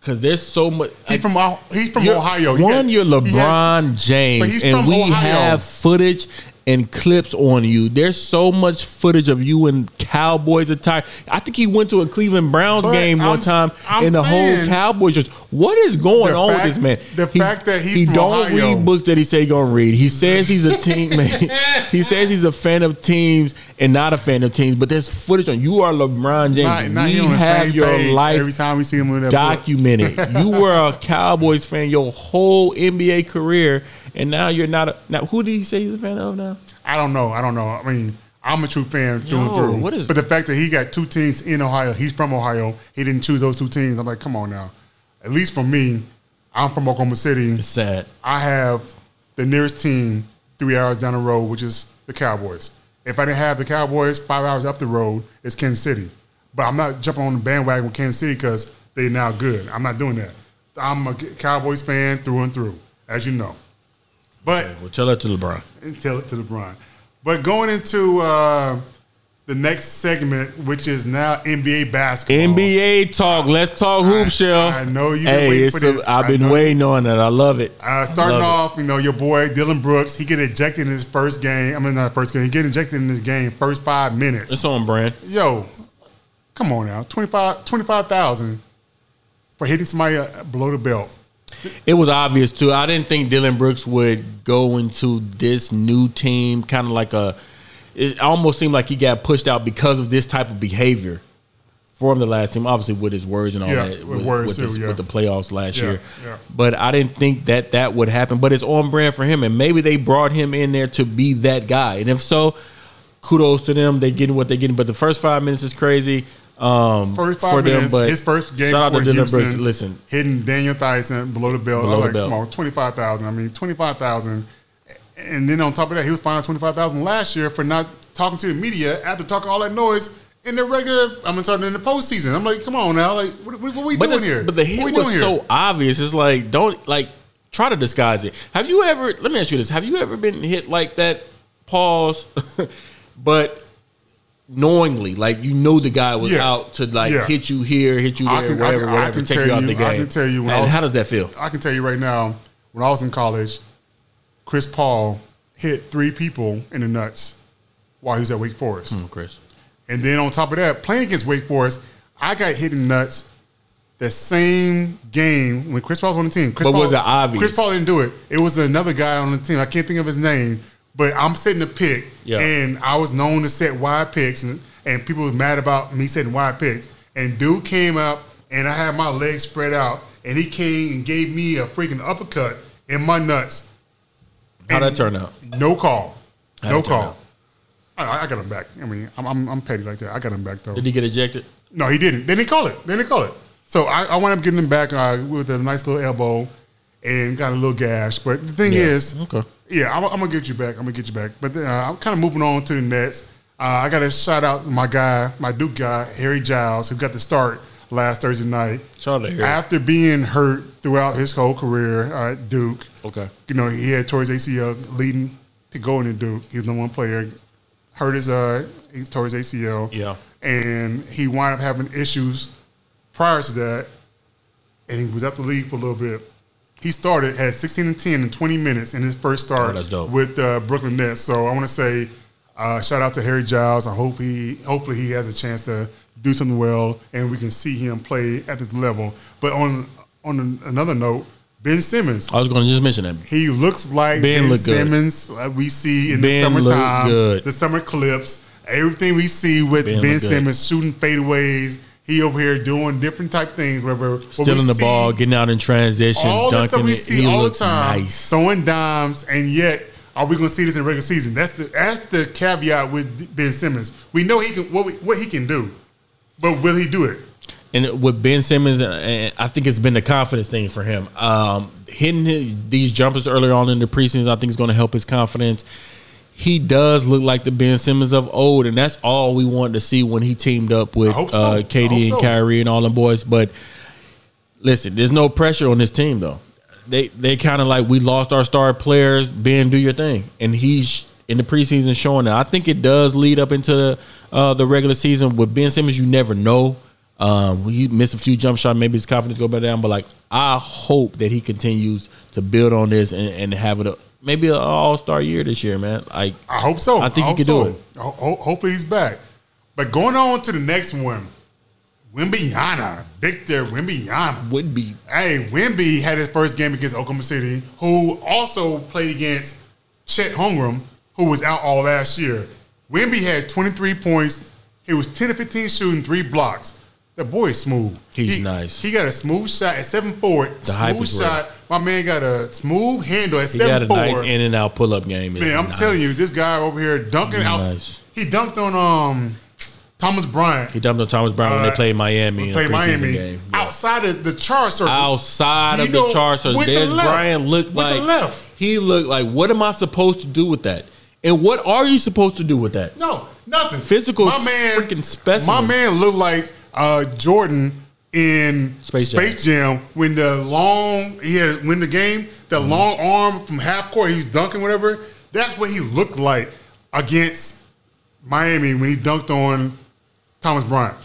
Because there's so much.
He from he's from Ohio. He
One,
had-
you're
has-
LeBron
but
James,
he's
and
from
we
Ohio.
have footage and clips on you. There's so much footage of you in Cowboys attire. I think he went to a Cleveland Browns
But
game one
I'm-
time
I'm
in the whole Cowboys. Just, what is going on
fact-
with this man?
the fact that he's
he don't
Ohio.
read books that he say he gonna read. He says he's a team man. He says he's a fan of teams and not a fan of teams. But there's footage on you are LeBron James.
Not, not
we
he on the
have your life
every time we see him in that
documented. you were a Cowboys fan your whole NBA career, and now you're not. A, now, who did he say he's a fan of now?
I don't know. I don't know. I mean, I'm a true fan through
Yo,
and through.
what is-
but the fact that he got two teams in Ohio, he's from Ohio. He didn't choose those two teams. I'm like, come on now. At least for me, I'm from Oklahoma City.
It's sad.
I have the nearest team three hours down the road, which is the Cowboys. If I didn't have the Cowboys five hours up the road, it's Kansas City. But I'm not jumping on the bandwagon with Kansas City because they're now good. I'm not doing that. I'm a Cowboys fan through and through, as you know. But
Well, tell that to LeBron.
and tell it to LeBron. But going into uh, the next segment, which is now NBA basketball.
NBA talk. Let's talk hoop, shell.
I know you've been
hey,
waiting for this.
A, I've been waiting on that. I love it.
Uh, starting
Love
off, you know, your boy Dillon Brooks, he get ejected in his first game. I mean, not first game. He get ejected in this game first five minutes.
It's on brand.
Yo, come on now, 25 25,000 for hitting somebody uh, below the belt.
It was obvious too. I didn't think Dillon Brooks would go into this new team kind of like a. It almost seemed like he got pushed out because of this type of behavior from the last team. Obviously, with his words and all
Yeah,
that,
with words
with,
too,
this-
yeah.
with the playoffs last
Yeah,
year.
yeah.
But I didn't think that that would happen. But it's on brand for him, and maybe they brought him in there to be that guy. And if so, kudos to them. They getting what they're getting. But the first five minutes is crazy. Um,
First five
for them,
minutes,
but
his first game
shout out
for Houston,
Brooks. Listen,
hitting Daniel Tyson below the belt.
Below
I'm
the
like,
belt.
come on, 25,000. I mean, 25,000. And then on top of that, he was fined 25000 last year for not talking to the media after talking all that noise in the regular, I'm sorry, in the postseason. I'm like, come on now. Like, what, what, what we
But,
doing here?
but the hit was
here?
so obvious. It's like don't like try to disguise it. Have you ever? Let me ask you this: Have you ever been hit like that? Pause. but knowingly, like you know the guy was
Yeah.
out to like
Yeah.
hit you here, hit you
I
there,
can- I
wherever,
can- I
wherever,
can
take
tell
you out
you-
the game.
I can tell you when I
And
was-
how does that feel?
I can tell you right now, when I was in college, Chris Paul hit three people in the nuts while he was at Wake Forest.
Hmm, Chris.
And then on top of that, playing against Wake Forest, I got hit in the nuts the same game when Chris Paul was on the team. Chris
But
Paul,
was it obvious?
Chris Paul didn't do it. It was another guy on the team. I can't think of his name, but I'm setting the pick,
Yeah.
and I was known to set wide picks, and, and people was mad about me setting wide picks. And dude came up, and I had my legs spread out, and he came and gave me a freaking uppercut in my nuts.
How'd that turn out?
No call.
How'd
no call. I, I got him back. I mean, I'm, I'm, I'm petty like that. I got him back though.
Did he get ejected?
No, he didn't. They didn't call it. They didn't call it. So I, I wound up getting him back uh, with a nice little elbow and got a little gash. But the thing
Yeah.
is,
Okay.
yeah, I'm, I'm gonna get you back. I'm gonna get you back. But uh, I'm kind of moving on to the Nets. Uh, I got to shout out my guy, my Duke guy, Harry Giles, who got the start last Thursday night.
Shout out Harry.
After being hurt throughout his whole career at Duke,
Okay.
you know, he had towards ACL leading to going to Duke. He was the one player. Hurt his uh his ACL.
Yeah.
And he wound up having issues prior to that. And he was out the league for a little bit. He started, at 16 and 10 in 20 minutes in his first start
Oh,
with uh, Brooklyn Nets. So I want to say uh, shout out to Harry Giles. I hope he hopefully he has a chance to do something well and we can see him play at this level. But on on another note, Ben Simmons.
I was going to just mention that.
He looks like
Ben
Ben. Simmons like we see in
Ben
the summertime, the summer clips. Everything we see with
Ben
Ben. Simmons shooting fadeaways, he over here doing different type things. Whatever,
Stealing the ball, getting out in transition,
all the stuff
dunking
we
it.
see
He
all the time,
nice.
throwing dimes, and yet are we going to see this in regular season? That's the that's the caveat with Ben Simmons. We know he can what we, what he can do, but will he do it?
And with Ben Simmons, uh, I think it's been the confidence thing for him. Um, hitting his, these jumpers earlier on in the preseason, I think is going to help his confidence. He does look like the Ben Simmons of old, and that's all we wanted to see when he teamed up with
so.
uh, KD and
so.
Kyrie and all them boys. But listen, there's no pressure on this team though. They they kind of like we lost our star players. Ben, do your thing, and he's in the preseason showing that. I think it does lead up into the uh, the regular season with Ben Simmons. You never know. Um, he missed a few jump shots. Maybe his confidence go back down. But like, I hope that he continues to build on this and, and have it a, maybe an All Star year this year, man. Like,
I hope so.
I think he
hope
can do it.
Ho- ho- hopefully he's back. But going on to the next one, Wembanyama, Victor Wembanyama.
would be
Hey, Wemby had his first game against Oklahoma City, who also played against Chet Holmgren, who was out all last year. Wemby had 23 points. He was 10 to 15 shooting, three blocks. The boy is smooth.
He's
He-
nice.
He got a smooth shot at 7 4.
The hype
Smooth
is real.
My man got a smooth handle at
he got a
4.
nice in and out pull up game.
Man, I'm
nice.
telling you, this guy over here dunking out.
Nice.
he dunked on um Thomas Bryant.
He dumped on Thomas when
Uh,
they played Miami. a
Played Miami
game. Yeah.
outside of the char circle.
outside of the
know,
Chargers.
with the left,
Bryant looked like
left.
he looked like. What am I supposed to do with that? And what are you supposed to do with that?
No, nothing.
Physical
my man,
freaking specimen.
My man looked like uh, Jordan in
Space Jam.
Space Jam when the long he had win the game, the
Mm-hmm.
long arm from half court, he's dunking whatever. That's what he looked like against Miami when he dunked on Thomas Bryant.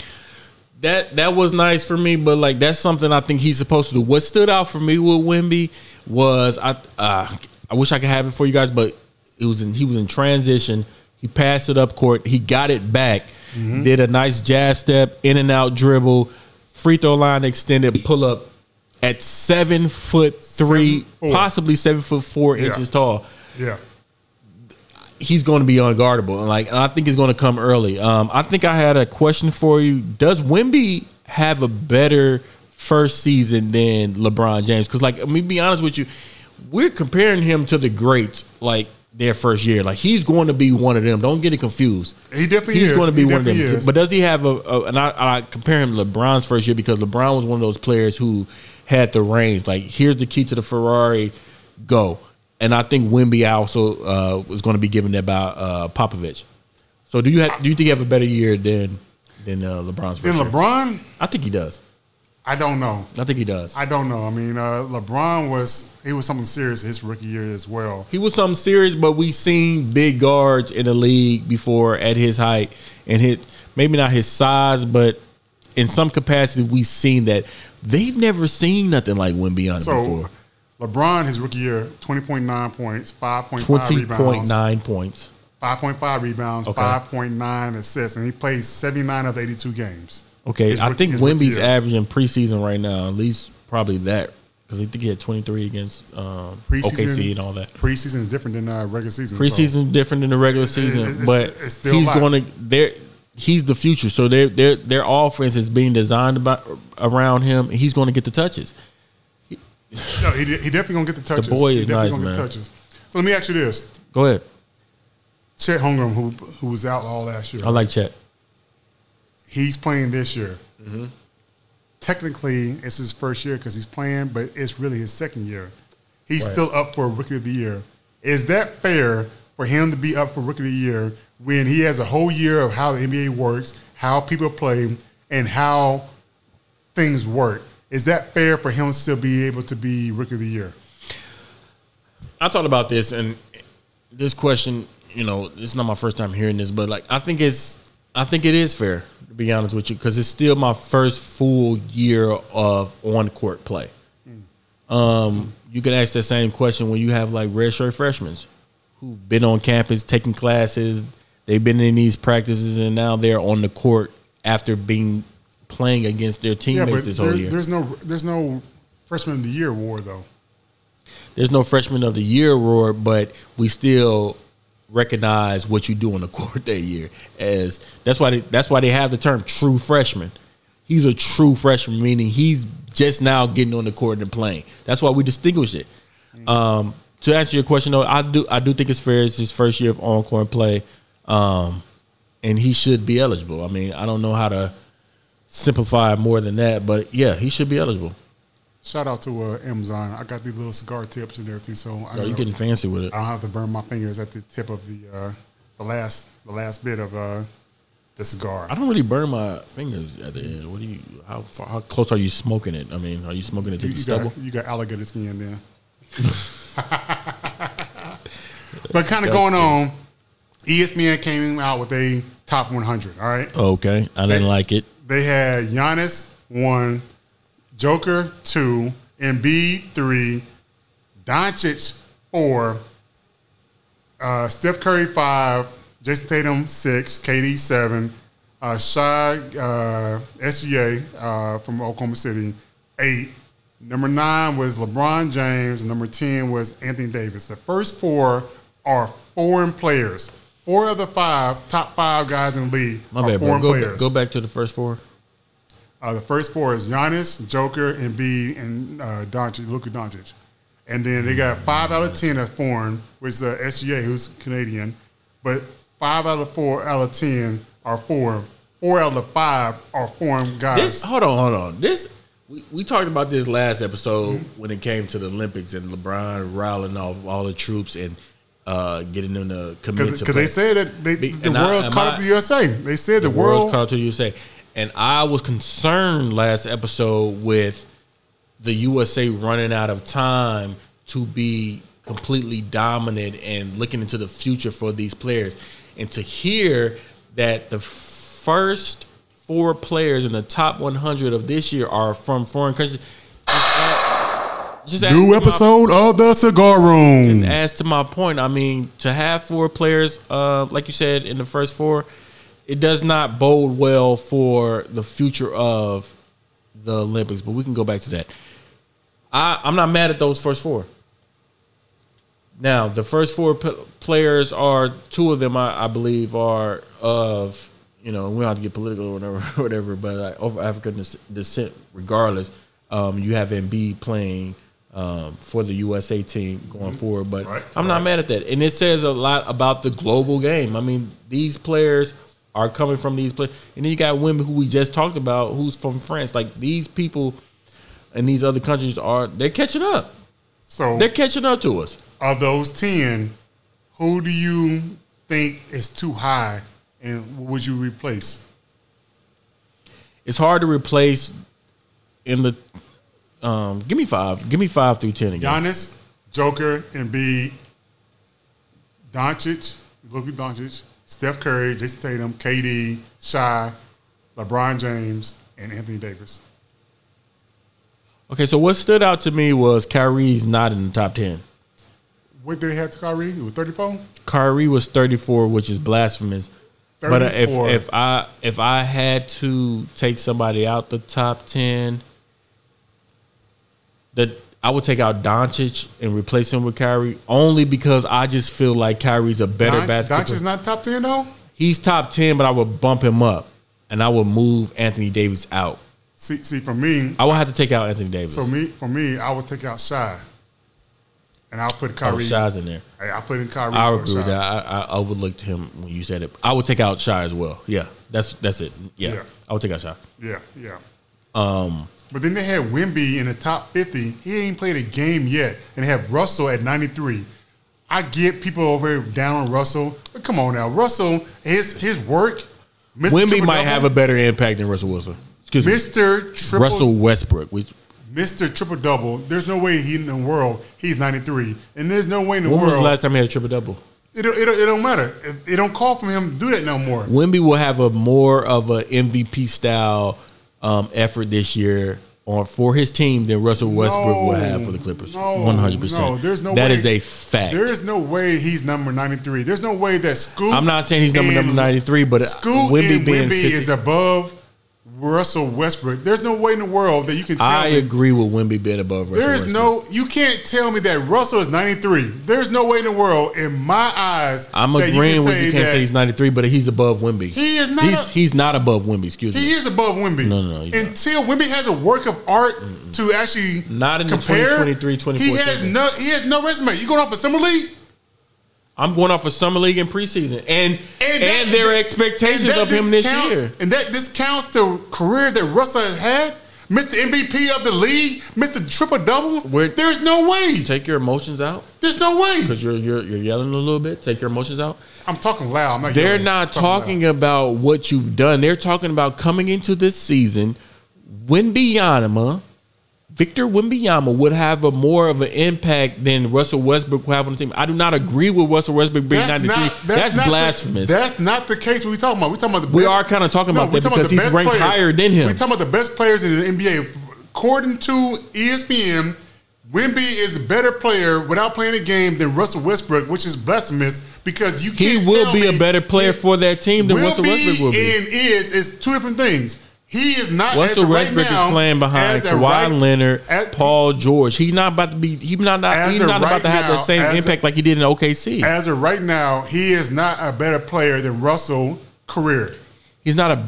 That that was nice for me, but like that's something I think he's supposed to do. What stood out for me with Wemby was I uh, I wish I could have it for you guys, but it was in he was in transition. He passed it up court. He got it back.
Mm-hmm.
Did a nice jab step, in and out dribble, free throw line extended pull up at seven foot three,
Seven, four.
possibly seven foot four
Yeah.
inches tall.
Yeah.
He's going to be unguardable, and like and I think he's going to come early. Um, I think I had a question for you. Does Wemby have a better first season than LeBron James? Because like, let me be honest with you, we're comparing him to the greats, like their first year. Like he's going to be one of them. Don't get it confused.
He definitely
He's
is.
going to be
He
one of them.
is.
But does he have a? a and I, I compare him to LeBron's first year because LeBron was one of those players who had the reins. Like here's the key to the Ferrari, go. And I think Wemby also uh, was going to be given that by uh, Popovich. So do you have, do you think you have a better year than than uh, LeBron's year?
LeBron,
I think he does.
I don't know.
I think he does.
I don't know. I mean, uh, LeBron was he was something serious his rookie year as well.
He was something serious, but we've seen big guards in the league before at his height and hit maybe not his size, but in some capacity we've seen that they've never seen nothing like Wemby on
So
before.
LeBron his rookie year, twenty point nine points, five point five
Twenty
rebounds,
point nine points.
five point five rebounds,
Okay.
five point nine assists, and he played seventy nine of eighty two games.
Okay, I think
Wemby's
averaging preseason right now, at least probably that, because I think he had twenty three against um, OKC and all that.
Preseason is different than uh, regular season. so-
Preseason different than the regular season,
it's-
but
it's
he's going to there. He's the future, so their their their offense is being designed about around him. and He's going to get the touches.
No, he, he definitely gonna get the touches.
The
boy
is nice,
gonna get
man.
touches. So let me ask you this:
Go ahead.
Chet Holmgren, who who was out all last year,
I like Chet.
He's playing this year.
Mm-hmm.
Technically, it's his first year because he's playing, but it's really his second year. He's
Right.
still up for Rookie of the Year. Is that fair for him to be up for Rookie of the Year when he has a whole year of how the NBA works, how people play, and how things work? Is that fair for him to still be able to be Rookie of the Year?
I thought about this, and this question, you know, it's not my first time hearing this, but like, I think it's, I think it is fair to be honest with you, because it's still my first full year of on court play. Um, you can ask that same question when you have like redshirt freshmen who've been on campus taking classes, they've been in these practices, and now they're on the court after being playing against their
Yeah,
teammates
but
this
there,
whole year.
there's no there's no Freshman of the Year award though.
there's no freshman of the year award, but we still recognize what you do on the court that year. As that's why they, that's why they have the term true freshman. He's a true freshman, meaning he's just now getting on the court and playing. That's why we distinguish it. Um, to answer your question, though, I do I do think it's fair. It's his first year of on court play, um, and he should be eligible. I mean, I don't know how to simplify more than that, but yeah, he should be eligible.
Shout out to uh, Amazon. I got these little cigar tips and everything, so I
Are you getting fancy with it?
I don't have to burn my fingers at the tip of the uh, the last the last bit of uh, the cigar.
I don't really burn my fingers at the end. What do you? How far, how close are you smoking it? I mean, are you smoking it to
You,
the
you
stubble?
got you got alligator skin then. but kind of going on, ESPN came out with a top 100. All right,
Okay, I didn't
Hey.
like it.
they had Giannis one, Joker two, Embiid three, Doncic four, uh, Steph Curry five, Jayson Tatum six, KD seven, uh, Shai uh, SGA uh, from Oklahoma City eight. Number nine was LeBron James. Number ten was Anthony Davis. The first four are foreign players. Four of the five top five guys in the league
My
are
bad, bro.
foreign
Go,
players.
go back to the first four.
Uh, the first four is Giannis, Joker, Embiid, and uh, Doncic, Luka Doncic. And then they got five out of ten that's foreign, which is uh, SGA, who's Canadian. But five out of four out of ten are foreign. Four out of five are foreign guys.
This hold on, hold on. This we, we talked about this last episode when it came to the Olympics and LeBron riling off all the troops and uh, getting them to commit to
Because they said that they, the
I-
world's caught
I-
up to the USA. They said the,
the world's
world.
caught up to the USA. And I was concerned last episode with the USA running out of time to be completely dominant and looking into the future for these players. And to hear that the first four players in the top 100 of this year are from foreign countries. Just add, just add to
New
my-
episode of the Cigar Room.
just adds to my point. I mean, to have four players, uh, like you said, in the first four, it does not bode well for the future of the Olympics. But we can go back to that. I, I'm not mad at those first four. Now, the first four p- players are two of them, I, I believe, are of you know we don't have to get political or whatever, whatever, but like, of African descent. Regardless, um, you have Embiid playing um, for the USA team going forward, but
Right,
I'm not mad at that, and it says a lot about the global game. I mean, these players are coming from these places. and then you got women who we just talked about, who's from France. Like these people in these other countries are they're catching up.
So
They're catching up to us.
of those ten, who do you think is too high, and what would you replace?
It's hard to replace in the. Um, give me five. Give me five through ten again.
Giannis, Joker, Embiid, Doncic, Luka Doncic, Steph Curry, Jayson Tatum, KD, Shai, LeBron James, and Anthony Davis.
Okay, so what stood out to me was Kyrie's not in the top ten.
What did they have to Kyrie? It was 34?
Kyrie was thirty four, which is blasphemous. But uh, if if I if I had to take somebody out the top ten, that I would take out Doncic and replace him with Kyrie only because I just feel like Kyrie's a better
Don,
basketball.
Doncic's not top 10, though?
He's top ten, but I would bump him up, and I would move Anthony Davis out.
See, see, for me,
I would have to take out Anthony Davis.
so me, for me, I would take out Shai. And I'll put
oh,
Kyrie.
Shai's in there.
Hey, I'll put in Kyrie.
I agree with that. I, I overlooked him when you said it. I would take out Shai as well. Yeah, that's that's it. Yeah,
Yeah.
I would take out Shai.
Yeah, yeah. Um, but then they had Wemby in the top 50. He ain't played a game yet. And they have Russell at 93. I get people over here down on Russell, but come on now. Russell, his his work, Mr.
Wemby
Triple
might have a better impact than Russell Wilson. Excuse me,
Mr. Triple
Russell Westbrook. Which
Mr. Triple Double. There's no way he in the world he's 93. And there's no way in the
when was the last time he had a triple double?
it, don't- it, it don't matter. It, it don't call for him to do that no more.
Wemby will have a more of a MVP style um, effort this year on for his team than Russell Westbrook will have for the Clippers. One hundred percent.
no, there's no
That
way.
is a fact.
There is no way he's number 93. There's no way that Scoop.
I'm not saying he's number number 93, but
Scoot
Wemby
Wemby
50
is above Russell Westbrook. There's no way in the world that you can tell
I
me.
agree with Wemby being above Russell
There is
Westbrook.
no, you can't tell me that Russell is 93. There's no way in the world, in my eyes,
I'm agreeing
you
with you. Can't say he's 93, but he's above Wemby.
He is not
He's,
a-
he's not above Wemby. Excuse
he
me.
He is above Wemby.
No, no, no, he's not.
Until Wemby has a work of art to actually
Not in the
compare,
2023, 24
He has no, he has no resume. You going off a summer league?
I'm going off of summer league and preseason, and and,
that-
there are
that-
expectations
and
of him this
discounts-
year.
And that discounts the career that Russell has had. Mr. MVP of the league, Mr. Triple Double. There's no way.
Take your emotions out
There's no way.
because you're, you're you're yelling a little bit. Take your emotions out.
I'm talking loud. I'm not
They're
yelling.
not
I'm
talking
loud.
about what you've done. They're talking about coming into this season. when Wimbyama, Victor Wimbyama would have a more of an impact than Russell Westbrook will have on the team. I do not agree with Russell Westbrook being 93. That's,
not
blasphemous.
The, that's not the case. We talking about. We talking about the.
We
best,
are kinda talking about that
talking
because
the
he's ranked higher than him.
We talking about the best players in the NBA. According to ESPN, Wemby is a better player without playing a game than Russell Westbrook, which is blasphemous because you
he
can't
will
tell
be a better player for that team than Russell Westbrook will be.
and is is two different things. He is not.
Russell
right
Westbrook
now,
is playing behind Kawhi
right-
Leonard,
as-
Paul George. He's not about to be. He's not. not he's not about
right
to have
now,
the same impact
of-
like he did in OKC.
As of right now, he is not a better player than Russell career.
he's not a.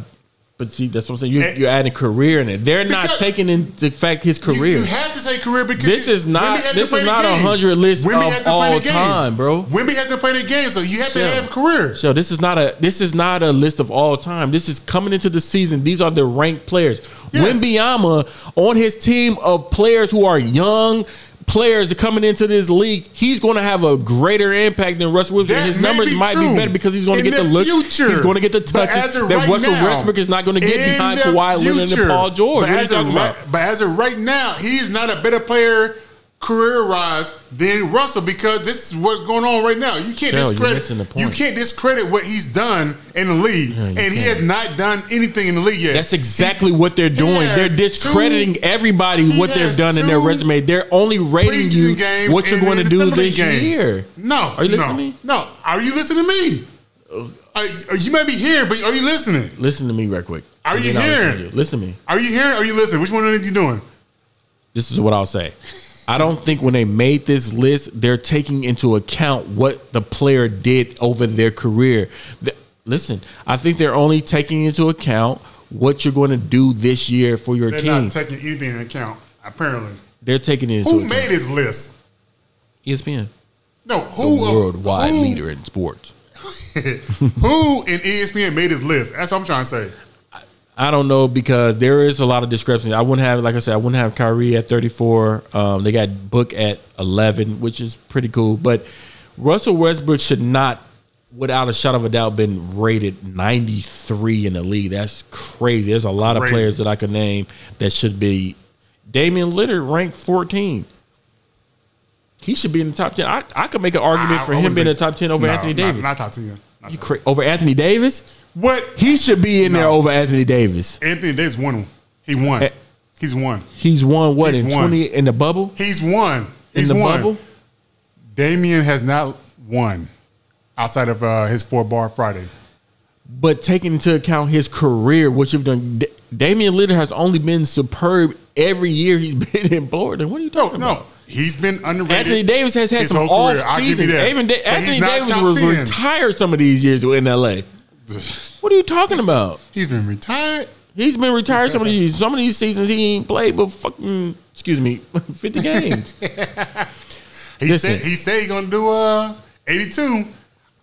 But see, that's what I'm saying. You're,
And-
you're adding career in it. They're not taking in the fact his career.
You, have to say career because
This
you-
is not- this is not a 100 list
Wemby
of all time, bro.
Wemby hasn't played a game, so you have to have a career.
So this is not a this is not a list of all time. This is coming into the season. These are the ranked players.
Yes.
Wembyama on his team of players who are young players coming into this league, he's going to have a greater impact than Russell Wilson. And his numbers
be
might
true
be better because he's going to get the,
the
looks.
future.
He's going to get the touches that
right
Russell
now,
Westbrook is not going to get behind Kawhi Leonard and Paul George.
But
What are you
as, of right, but as of right now, he's not a better player career wise than Russell because this is what's going on right now. You can't
Shell,
discredit you can't discredit what he's done in the league,
you
and he has
can't.
done anything in the league yet.
That's exactly what they're doing. They're discrediting
two-
everybody what they've done in their resume. They're only rating you
games
what you're going to do this
games.
year.
No,
Are you listening
no,
to me?
No, are you listening to me? Are- uh, you may be here, but are you listening?
Listen to me right quick.
Are you
I'll listen to you. Listen to me.
Are you hearing? Are you listening? Which one are you doing?
This is what I'll say. I don't think when they made this list, they're taking into account what the player did over their career. The- listen, I think they're only taking into account what you're going to do this year for your
They're
team.
not taking anything into account. Apparently,
they're taking it into
who
account.
made this list?
ESPN,
No,
the
who of-
worldwide
who,
leader in sports.
who in ESPN made this list? That's what I'm trying to say.
I don't know because there is a lot of discrepancy. I wouldn't have, like I said, I wouldn't have Kyrie at 34. Um, they got Book at 11, which is pretty cool. But Russell Westbrook should not, without a shot of a doubt, been rated 93 in the league. That's crazy. There's a lot
Crazy.
of players that I could name that should be. Damian Lillard ranked 14. He should be in the top 10. I, I could make an argument
I-
for
I
him being in the top 10 over
No,
Anthony Davis.
Not, top ten. Not
you cra- over Anthony Davis?
10. What?
He should be in there over Anthony Davis.
Anthony Davis won. He won.
Eh.
He's won.
He's won what
He's
in
won.
twenty in the bubble?
He's won. He's
in the
won.
bubble?
Damian has not won outside of uh, his four bar Friday.
But taking into account his career, what you've done, D- Damian Lillard has only been superb every year he's been in Florida. What are you talking
no.
about?
No, he's been underrated.
Anthony Davis has had some off
career. I'll give you
seasons. Even Da- Anthony Davis was
10.
retired some of these years in LA. What are you talking about?
He's been retired.
He's been retired some of these some of these seasons he ain't played but fucking excuse me, fifty games.
He
Listen.
said he said he's gonna do uh 82.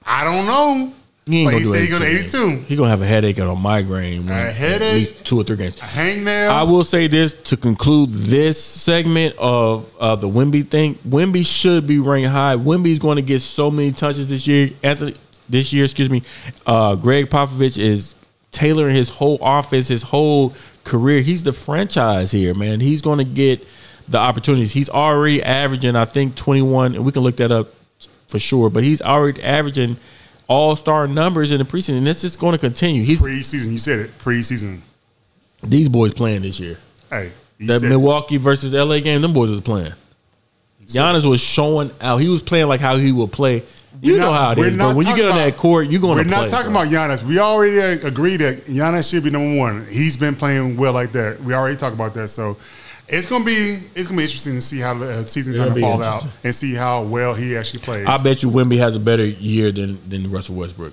I don't know.
He ain't
But
gonna
he
do
said he's gonna
82.
82.
He gonna have a headache or a migraine.
A
At
headache?
least two or three games.
Hangnail.
I will say this to conclude this segment of uh, the Wemby thing. Wemby should be ranked high. Wemby's going to get so many touches this year. Anthony, this year, excuse me. Uh, Gregg Popovich is tailoring his whole office, his whole career. He's the franchise here, man. He's going to get the opportunities. He's already averaging, I think, 21, and we can look that up for sure. But he's already averaging all star numbers in the preseason, and that's just going to continue. He's
preseason. You said it. Preseason.
these boys playing this year.
Hey.
That Milwaukee versus LA game, them boys was playing. Giannis was showing out. He was playing like how he would play. You
We're
know
not-
how it is.
we're
is, bro.
not
When you get
talking
on that court, you're going to play.
We're
to
not
play.
talking
bro.
about Giannis. We already uh, agreed that Giannis should be number one. He's been playing well like that. We already talked about that. So it's gonna be it's gonna be interesting to see how the uh, season's
It'll
gonna fall out and see how well he actually plays.
I bet you Wemby has a better year than than Russell Westbrook.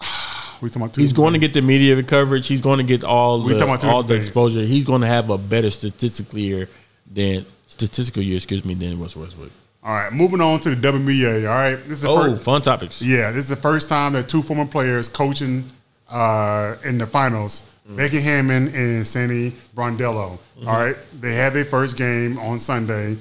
we talking about two
He's going to get the media coverage. He's going to get all
We
the,
about
all the
things.
exposure. He's going to have a better statistical year than statistical year, excuse me, than Russell Westbrook.
All right, moving on to the WNBA. All right, this is the
Oh,
first.
fun topics.
Yeah, this is the first time that two former players coaching uh, in the finals. Mm. Becky Hammon and Sandy Brondello. Mm-hmm. All right, they had their first game on Sunday.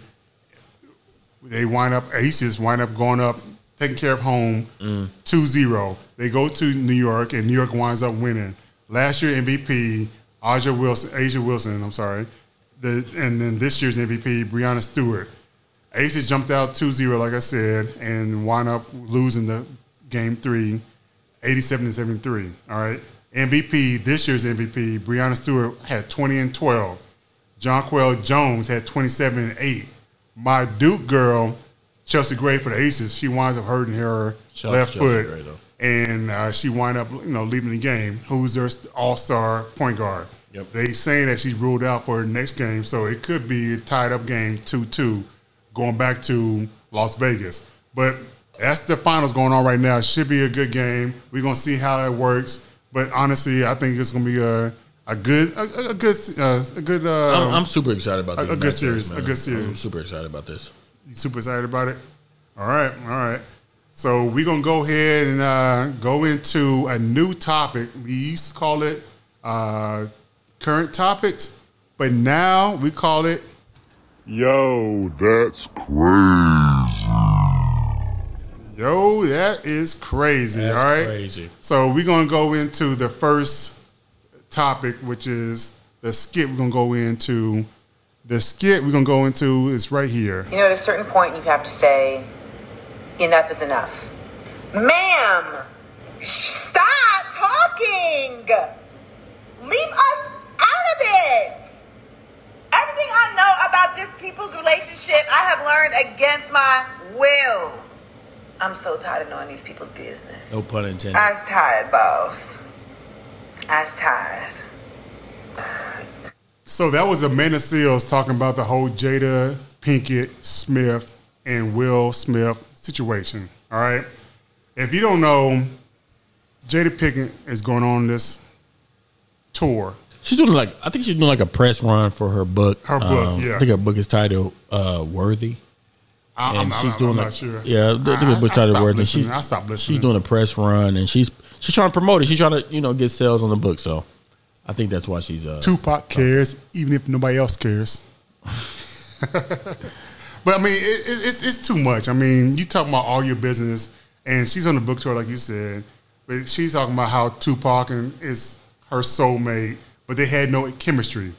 They wind up Aces wind up going up, taking care of home mm. 2-0. They go to New York and New York winds up winning. Last year MVP A'ja Wilson, Asia Wilson. I'm sorry. The, and then this year's MVP Breanna Stewart. Aces jumped out 2-0, like I said, and wound up losing the game three, 87 to 73. All right. MVP, this year's MVP, Breanna Stewart had 20 and 12. Jonquel Jones had 27 and 8. My Duke girl, Chelsea Gray for the Aces, she winds up hurting her
to
left
Chelsea
foot.
Gray,
and uh, she wind up, you know, leaving the game. Who's their all-star point guard?
Yep.
They saying that she's ruled out for the next game, so it could be a tied up game, two-two, going back to Las Vegas. But that's the finals going on right now. It should be a good game. We're gonna see how it works. But honestly, I think it's gonna be a a good a, a good uh, a good. Uh,
I'm, I'm super excited about
a-
this.
a good
match,
series, a good series.
I'm super excited about this.
You super excited about it? All right, all right. So we're gonna go ahead and uh, go into a new topic. We used to call it uh, current topics, but now we call it
Yo, that's crazy.
Yo, that is crazy.
That's
all right.
crazy.
So we're gonna go into the first topic, which is the skit. We're gonna go into the skit. We're gonna go into is right here.
You know, at a certain point, you have to say, enough is enough. Ma'am, stop talking. Leave us out of it. Everything I know about this people's relationship, I have learned against my will. I'm so tired of knowing these people's business.
No pun intended.
I's tired, boss. I's tired.
So that was Amanda Seales talking about the whole Jada Pinkett Smith and Will Smith situation. All right. If you don't know, Jada Pinkett is going on this tour.
She's doing like I think she's doing like a press run for her book. Um,
Her book, yeah.
I think her book is titled uh, "Worthy,"
I,
and
I'm,
she's
I'm,
doing
I'm
like
not sure.
yeah, I think her book titled "Worthy." She's
I stopped listening.
She's doing a press run, and she's she's trying to promote it. She's trying to you know get sales on the book. So I think that's why she's uh,
Tupac cares, even if nobody else cares. but I mean, it, it, it's it's too much. I mean, you talking about all your business, and she's on the book tour, like you said, but she's talking about how Tupac and is her soulmate, but they had no chemistry.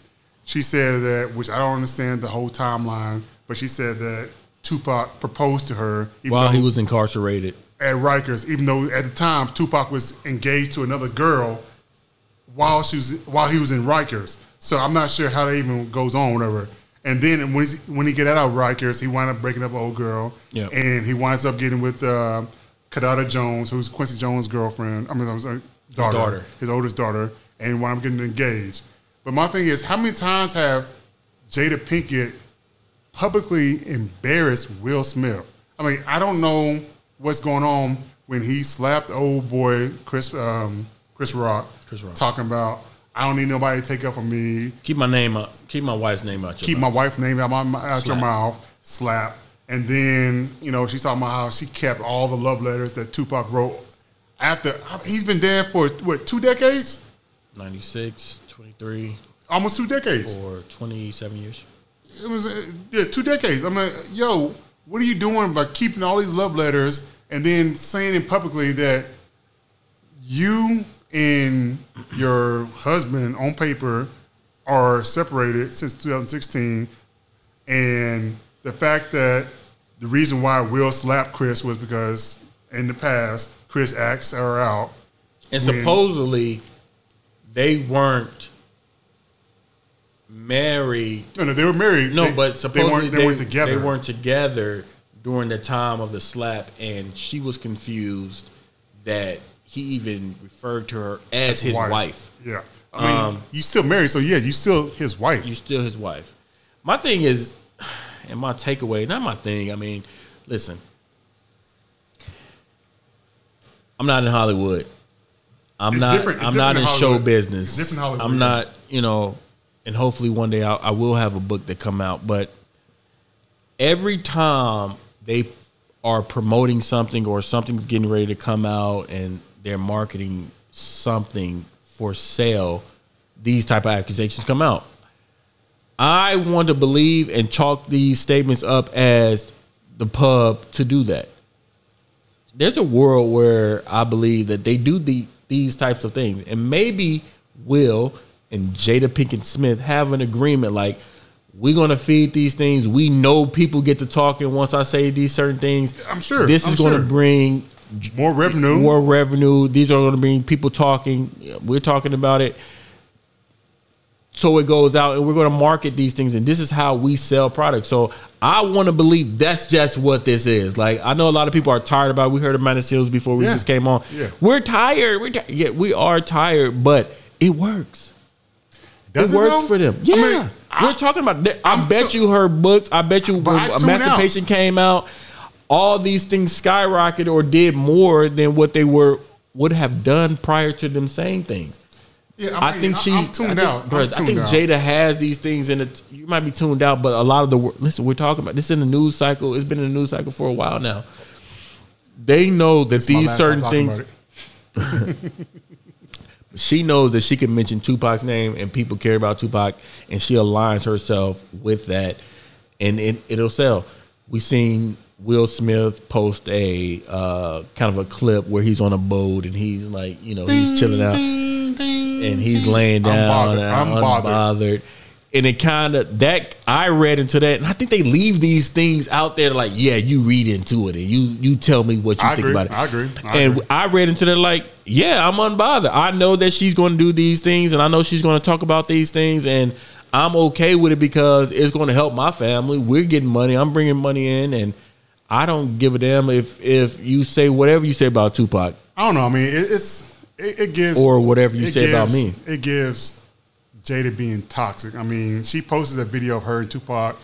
She said that, which I don't understand the whole timeline, but she said that Tupac proposed to her even
while he was incarcerated.
at Rikers, even though at the time Tupac was engaged to another girl while she was while he was in Rikers. So I'm not sure how that even goes on, whatever. And then when when he get out of Rikers, he wound up breaking up an old girl,
Yep.
and he winds up getting with uh, Kidada Jones, who's Quincy Jones' girlfriend. I mean, I'm sorry, daughter,
daughter.
his oldest daughter, and he I'm getting engaged. But my thing is, how many times have Jada Pinkett publicly embarrassed Will Smith. I mean, I don't know what's going on when he slapped old boy Chris um, Chris Rock,
Chris Rock.
talking about I don't need nobody to take up for me.
Keep my name up. Keep my wife's name out. Your
Keep my wife's name out, my, out your mouth. Slap. And then you know she's talking about how she kept all the love letters that Tupac wrote after he's been dead for what two decades,
96, 23,
almost two decades.
or 27 years.
it was uh, yeah, two decades. I'm like, yo, what are you doing by keeping all these love letters and then saying it publicly that you and your husband on paper are separated since 2016, and the fact that the reason why Will slapped Chris was because in the past Chris asked her out.
And supposedly, they weren't married.
No, no, they were married.
No,
They-
but
they
supposedly
weren't, they, weren't together.
They weren't together during the time of the slap, and she was confused that he even referred to her as his wife.
Yeah. I mean,
Um,
you still married, so yeah, you still his wife.
You still his wife. My thing is, and my takeaway, not my thing. I mean, listen, I'm not in Hollywood. I'm
It's
not. I'm not in
in
show business.
It's different Hollywood,
I'm not. You know, and hopefully one day I, I will have a book that come out. But every time they are promoting something or something's getting ready to come out and they're marketing something for sale, these type of accusations come out. I want to believe and chalk these statements up as the pub to do that. There's a world where I believe that they do the these types of things, and maybe Will and Jada Pinkett Smith have an agreement like we're gonna feed these things. We know people get to talking once I say these certain things.
I'm sure.
this
I'm
is
sure.
to bring
More revenue.
more revenue. These are going to bring people talking. We're talking about it. So it goes out, and we're going to market these things, and this is how we sell products. So I want to believe that's just what this is. Like I know a lot of people are tired about. It. We heard of Seales before we
Yeah.
just came on.
Yeah.
We're tired. We're ti- yeah, we are tired, but it works.
Does
it works
though?
for them.
I
Yeah,
mean, I-
we're talking about. I
I'm
bet
so-
you her books. I bet you when
I tune out.
Emancipation came out, all these things skyrocketed or did more than what they were would have done prior to them saying things.
Yeah,
I,
mean,
think she.
I'm tuned
I think,
out.
bro,
I'm
I think
out.
Jada has these things in it. You might be tuned out, but a lot of the listen, we're talking about this in the news cycle. It's been in the news cycle for a while now. They know that
It's
these certain things. She knows that she can mention Tupac's name and people care about Tupac, and she aligns herself with that, and it, it'll sell. We've seen Will Smith post a uh, kind of a clip where he's on a boat and he's like, you know, he's chilling out and he's laying down, I'm
bothered. I'm bothered.
And it kind of that I read into that, and I think they leave these things out there like, yeah, you read into it and you you tell me what you
I
think
agree.
about it.
I agree. I
and
agree.
I read into that like, yeah, I'm unbothered. I know that she's going to do these things, and I know she's going to talk about these things, and I'm okay with it because it's going to help my family. We're getting money. I'm bringing money in, and I don't give a damn if if you say whatever you say about Tupac.
I don't know. I mean, it, it's it, it gives
Or whatever you say about me.
It gives Jada being toxic. I mean, she posted a video of her and Tupac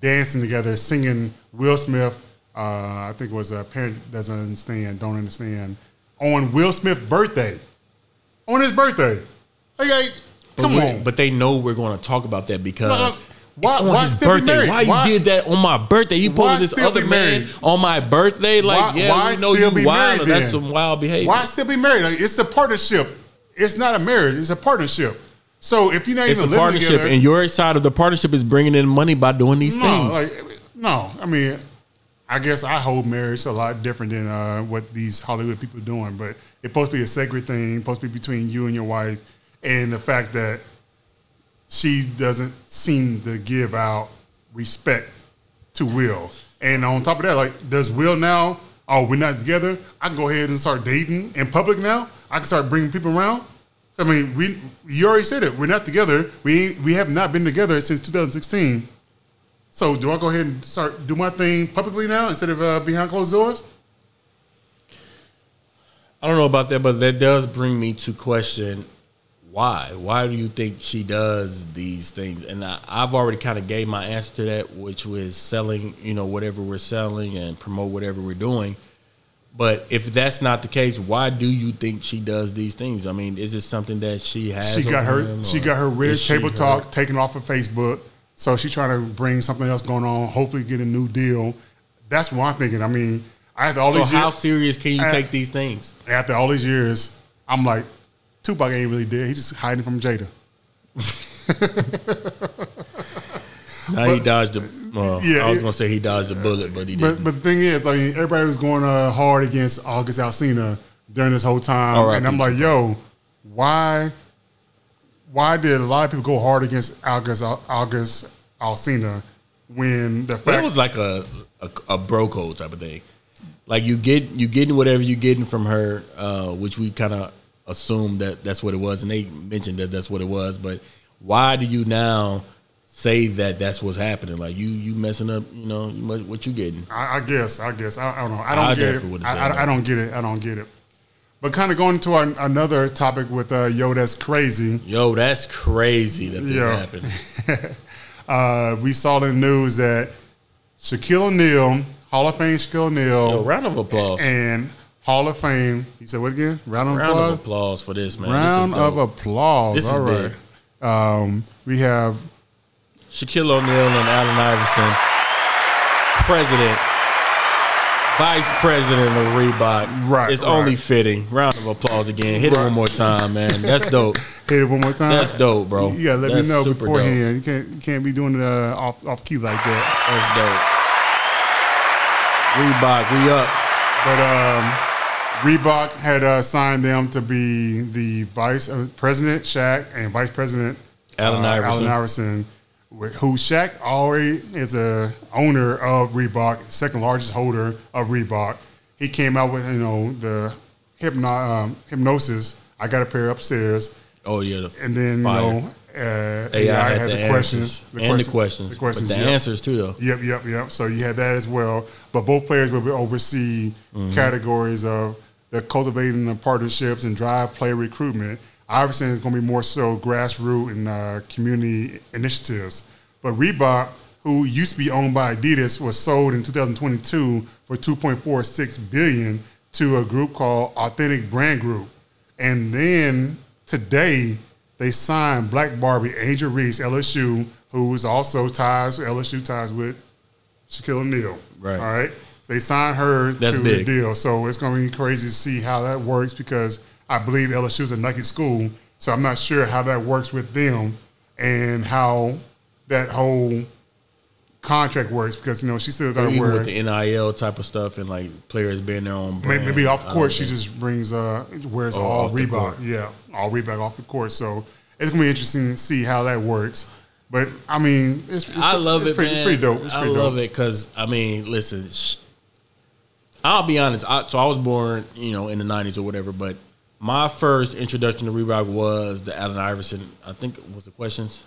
dancing together, singing Will Smith. Uh, I think it was a parent doesn't understand, don't understand. On Will Smith's birthday, on his birthday. Like, like, come
but
on.
But they know we're going to talk about that because
why-
on
why
his birthday. Why you
Why-
did that on my birthday? You posted this other man on my birthday. Like,
Why-
yeah,
why
we know you
be
wild.
married
That's some wild behavior.
Why still be married? Like, it's a partnership. It's not a marriage. It's a partnership. So if you're not
It's a
even living
partnership,
together,
and your side of the partnership is bringing in money by doing these
no,
things.
like no. I mean, I guess I hold marriage a lot different than uh, what these Hollywood people are doing. But it's supposed to be a sacred thing. Supposed to be between you and your wife, and the fact that she doesn't seem to give out respect to Will. And on top of that, like, does Will now? Oh, we're not together. I can go ahead and start dating in public now. I can start bringing people around. I mean, we you already said it. We're not together. We we have not been together since 2016. So do I go ahead and start do my thing publicly now instead of uh, behind closed doors?
I don't know about that, but that does bring me to question why. Why do you think she does these things? And I, I've already kind of gave my answer to that, which was selling, you know, whatever we're selling and promote whatever we're doing. But if that's not the case, why do you think she does these things? I mean, is it something that she has?
She got her she got her red table
hurt?
talk taken off of Facebook. So she's trying to bring something else going on. Hopefully, get a new deal. That's what I'm thinking. I mean, after all
So
these
how
years,
serious can you
I-
take these things?
after all these years, I'm like, Tupac ain't really dead. He's just hiding from Jada.
Now he dodged the. Well,
Yeah,
I was
it-
gonna say he dodged a bullet, but he
But
didn't.
but the thing is, like everybody was going uh, hard against August Alsina during this whole time,
R.I.P.
and I'm like, yo, why? Why did a lot of people go hard against August August Alsina when the
But
fact
it was like a, a a bro code type of thing. Like you get you getting whatever you getting from her, uh, which we kind of assumed that that's what it was, and they mentioned that that's what it was. But why do you now say that that's what's happening? Like you you messing up, you know, you, what you getting?
I, I guess I guess I, I don't know I don't
I
get it I, I. I don't get it I don't get it. But kind of going to our, another topic with uh, yo, that's crazy.
Yo, that's crazy that this happened.
Uh, we saw in the news that Shaquille O'Neal, Hall of Fame Shaquille O'Neal,
Yo, round of applause.
and Hall of Fame. He said, "What again? Round of
round
applause.
of applause for this man.
Round
this is
of applause.
This is
All right. Um, we have
Shaquille O'Neal and Allen Iverson, president, vice president of Reebok.
Right,
It's
right.
only fitting. Round of applause again. Hit it one more time, man. That's dope.
hit it one more time.
That's dope, bro.
You gotta let
That's
me know beforehand. You can't you can't be doing it uh, off off key like that.
That's dope. Reebok, we up.
But um, Reebok had uh, signed them to be the vice uh, president, Shaq, and vice president
Allen
uh,
Iverson.
Allen Iverson, who Shaq already is a owner of Reebok, second largest holder of Reebok. He came out with you know the hypno, um, hypnosis. I got a pair upstairs,
Oh yeah, the
and then
fire.
you know uh,
AI,
AI,
had, the,
questions,
answers and the questions,
the questions,
but the
yep.
answers too though.
Yep, yep, yep. So you had that as well. But both players will oversee
Mm-hmm.
categories of cultivating the partnerships and drive player recruitment. Iverson is going to be more so grassroots and uh, community initiatives. But Reebok, who used to be owned by Adidas, was sold in 2022 for 2.46 billion to a group called Authentic Brand Group. And then today they signed Black Barbie, Angel Reese, LSU, who is also ties LSU ties with Shaquille O'Neal.
Right.
All right. They signed her
That's
to the
big.
deal. So it's going to be crazy to see how that works because I believe LSU is a Nike school. So I'm not sure how that works with them and how that whole contract works because, you know, she still got to wear.
with the NIL type of stuff and like players being their own brand.
Maybe off the court, she just brings uh wears
Oh,
all Reebok. Yeah, all Reebok off the court. So it's gonna be interesting to see how that works. But I mean, it's, it's
I love
it's
it,
pretty,
man.
Pretty dope. It's
I
pretty
love
dope.
it because I mean, listen. Sh- I'll be honest. I, so I was born, you know, in the '90s or whatever. But my first introduction to Reebok was the Allen Iverson. I think was the questions.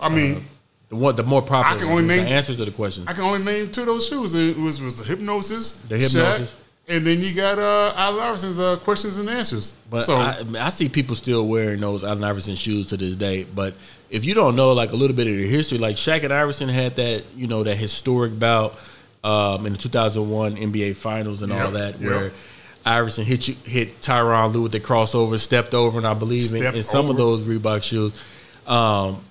I mean,
The one, the more popular.
I can only name-
the answers to the questions.
I can only name two of those shoes. It was was the hypnosis,
The Hypnosis.
Shaq, and then you got uh Allen Iverson's uh, questions and answers.
But
so
I, I see people still wearing those Allen Iverson shoes to this day. But if you don't know like a little bit of the history, like Shaq and Iverson had that, you know, that historic bout um, in the 2001 NBA Finals and all that,
yep.
where Iverson hit you, hit Tyronn Lue with the crossover, stepped over, and I believe in, in some of those Reebok shoes. Um,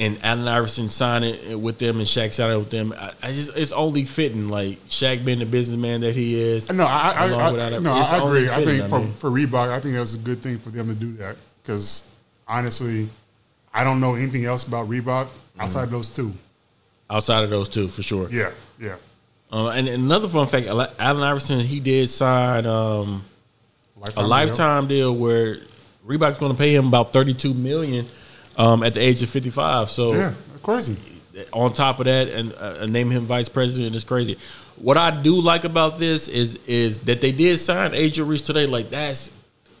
and Allen Iverson signed it with them, and Shaq signed it with them. I, I just, it's only fitting. Like Shaq being the businessman that he is.
no, I I, I, no, I agree. I think for,
mean.
for Reebok, I think that was a good thing for them to do that because honestly, I don't know anything else about Reebok outside of those two.
Outside of those two, for sure.
Yeah, yeah.
Uh, and another fun fact: Al- Allen Iverson he did sign um, a
Lifetime deal.
deal where Reebok's going to pay him about thirty two million um, at the age of fifty five. So
Yeah, crazy.
on top of that, and uh, name him vice president is crazy. What I do like about this is is that they did sign Angel Reese today. Like that's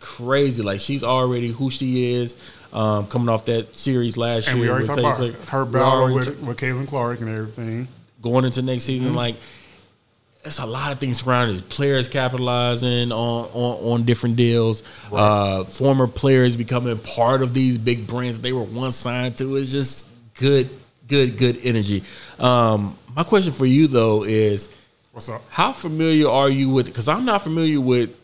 crazy. Like she's already who she is. Um, coming off that series last
And
year,
we already
with
talked about her battle with, with Caitlin Clark and everything.
going into next season,
Mm-hmm.
like it's a lot of things surrounding this. Players capitalizing on on, on different deals. Uh, former players becoming part of these big brands they were once signed to. It's just good, good, good energy. Um, my question for you though is,
What's up?
how familiar are you with? Because I'm not familiar with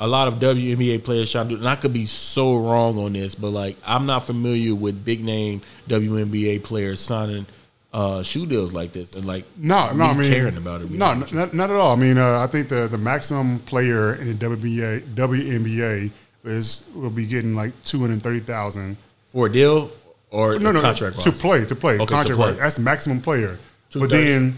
a lot of WNBA players trying to do, and I could be so wrong on this, but like I'm not familiar with big name WNBA players signing uh, shoe deals like this, and like
No, no, I mean
caring about it.
No, not, not at all. I mean, uh, I think the the maximum player in the WNBA WNBA is will be getting like two hundred thirty thousand.
for a deal or
No, no,
contract
to
wise?
play to play
Okay, to
contract
play.
That's the maximum player. But then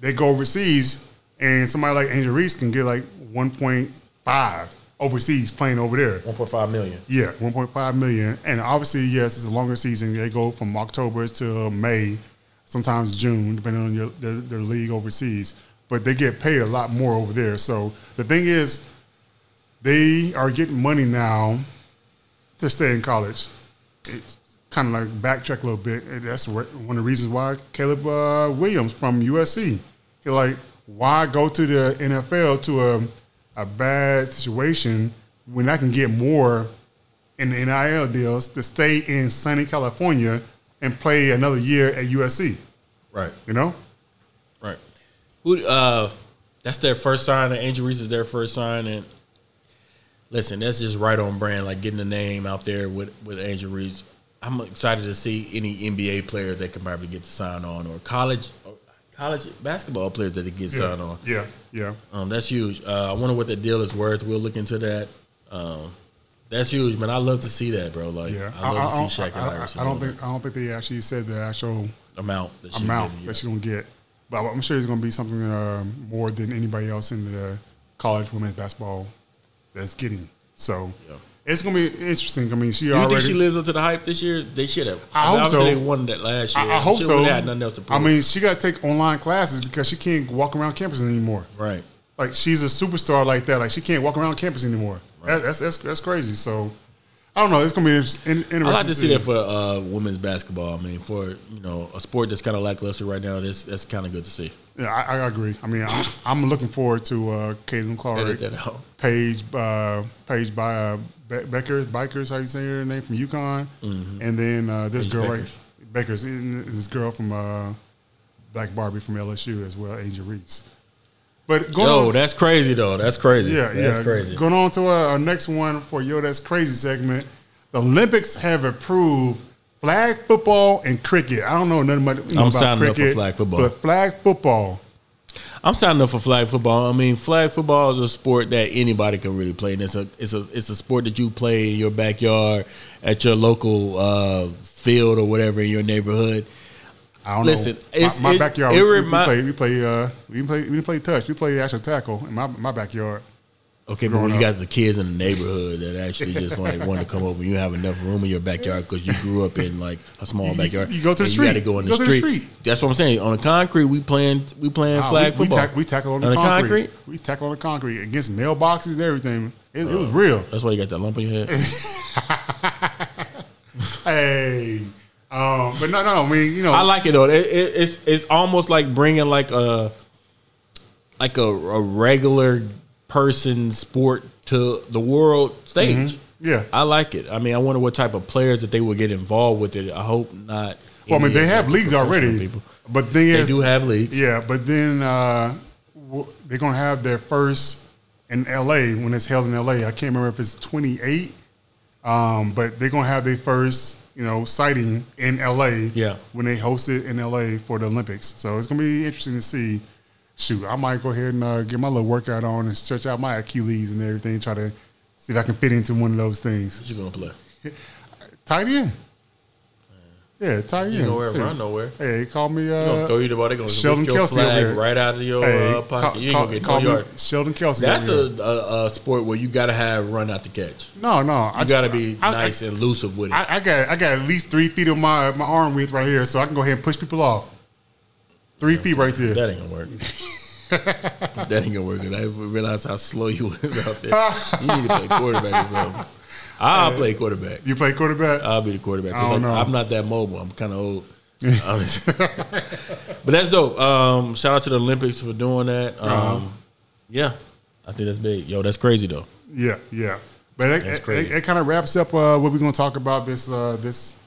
they go overseas, and somebody like Angel Reese can get like one point five overseas playing over there.
1.5 million.
Yeah, 1.5 million. And obviously, yes, it's a longer season. They go from October to May, sometimes June, depending on your, their, their league overseas. But they get paid a lot more over there. So the thing is, they are getting money now to stay in college. It's kind of like backtrack a little bit. And that's one of the reasons why Caleb uh, Williams from USC. He like, why go to the NFL to a, a bad situation when I can get more in the NIL deals to stay in sunny California and play another year at USC?
Right,
You know?
right. Who? Uh, that's their first sign. And Angel Reese is their first sign, and listen, that's just right on brand. Like getting the name out there with with Angel Reese. I'm excited to see any NBA players that can probably get to sign on, or college, college basketball players that they get signed on.
Yeah, yeah.
Um, that's huge. Uh, I wonder what that deal is worth. We'll look into that. Um, that's huge, man. I love to see that, bro. Like,
Yeah,
I love to
don't-
see Shaq and
I- I-
Iverson.
I don't
on
think I don't think they actually said the actual
amount that
amount
did, yeah.
that she's gonna get, but I'm sure it's gonna be something uh, more than anybody else in the college women's basketball that's getting. So
Yeah.
It's gonna be interesting. I mean, she
Do you
already.
think she lives up to the hype this year? They should have.
I hope so.
They won that last year.
I, I hope
She
so.
Had nothing else to prove.
I mean, she got to take online classes because she can't walk around campus anymore.
right.
Like she's a superstar like that. Like she can't walk around campus anymore. That, that's, that's that's crazy. So I don't know. It's gonna be interesting.
I like to see that for uh, women's basketball. I mean, for you know a sport that's kind of lackluster right now, that's that's kind of good to see.
Yeah, I, I agree. I mean, I'm, I'm looking forward to uh, Caitlin Clark,
Edit that out.
Paige, uh, Paige by uh, Be- Becker, Bikers, how you say her name from UConn, and then uh, this girl
Bueckers.
right, Bueckers, and this girl from uh, Black Barbie from LSU as well, Angel Reese. But going
Yo,
on,
that's crazy though. That's crazy.
yeah,
that's
yeah.
crazy.
Going on to our, our next one for yo, that's crazy segment. The Olympics have approved flag football and cricket. I don't know nothing know,
I'm
about
signing up for
cricket,
flag football.
but flag football.
I'm signing up for flag football. I mean, flag football is a sport that anybody can really play. And it's a it's a it's a sport that you play in your backyard at your local uh, field or whatever in your neighborhood.
I don't know.
Listen,
know.
it's-
my, my backyard.
it
we, we
remi-
play. We play. Uh, we play. We play touch. We play actual tackle in my my backyard.
Okay, but when you got the kids in the neighborhood that actually just want, want to come over, you have enough room in your backyard because you grew up in like a small backyard.
you go to the street.
You got to go in the,
go to the
street.
street.
That's what I'm saying. On the concrete, we playing we playing flag
we, we,
football.
tack, we tackle on the,
On the
concrete.
concrete?
We tackle on the concrete against mailboxes and everything. It, it was real.
That's why you got that lump on your head.
Hey, um, but no, no. I mean, you know,
I like it though. It, it, it's it's almost like bringing like a like a, a regular person sport to the world stage.
Mm-hmm. Yeah.
I like it. I mean, I wonder what type of players that they will get involved with it. I hope not.
well, I mean, they have leagues already.
People.
But the thing is, They
do have leagues.
yeah. But then uh, they're gonna have their first in L.A. when it's held in L.A. I can't remember if it's 28. Um, but they're gonna have their first, you know, sighting in L.A.
Yeah.
when they host it in L.A. for the Olympics. So it's gonna be interesting to see. Shoot, I might go ahead and uh, get my little workout on and stretch out my Achilles and everything. Try to see if I can fit into one of those things.
What you gonna play?
Tight end. Yeah, tight end.
You nowhere
too.
run nowhere.
Hey, call me.
They gonna
Uh,
throw you the ball. They gonna
Sheldon
your
Kelce
flag right out of your
hey,
uh, pocket.
call,
you ain't
call-
gonna get
call
yard.
Sheldon Kelce.
That's a, a, a sport where you gotta have run out the catch.
no, no. I
You gotta be
I-
nice and elusive with it.
I, I got I got at least three feet of my my arm width right here, so I can go ahead and push people off. Three feet right there.
That ain't gonna work. that ain't gonna work. I realize how slow you was out there. You need to play quarterback or something. I'll play quarterback.
You play quarterback?
I'll be the quarterback.
I don't
I-
know.
I'm not that mobile. I'm kind of old. But that's dope. Um, shout out to the Olympics for doing that. Um,
Uh-huh.
Yeah, I think that's big. Yo, that's crazy though.
yeah, yeah. But it,
That's
it,
crazy.
it, it kind of wraps up uh, what we're going to talk about this uh, this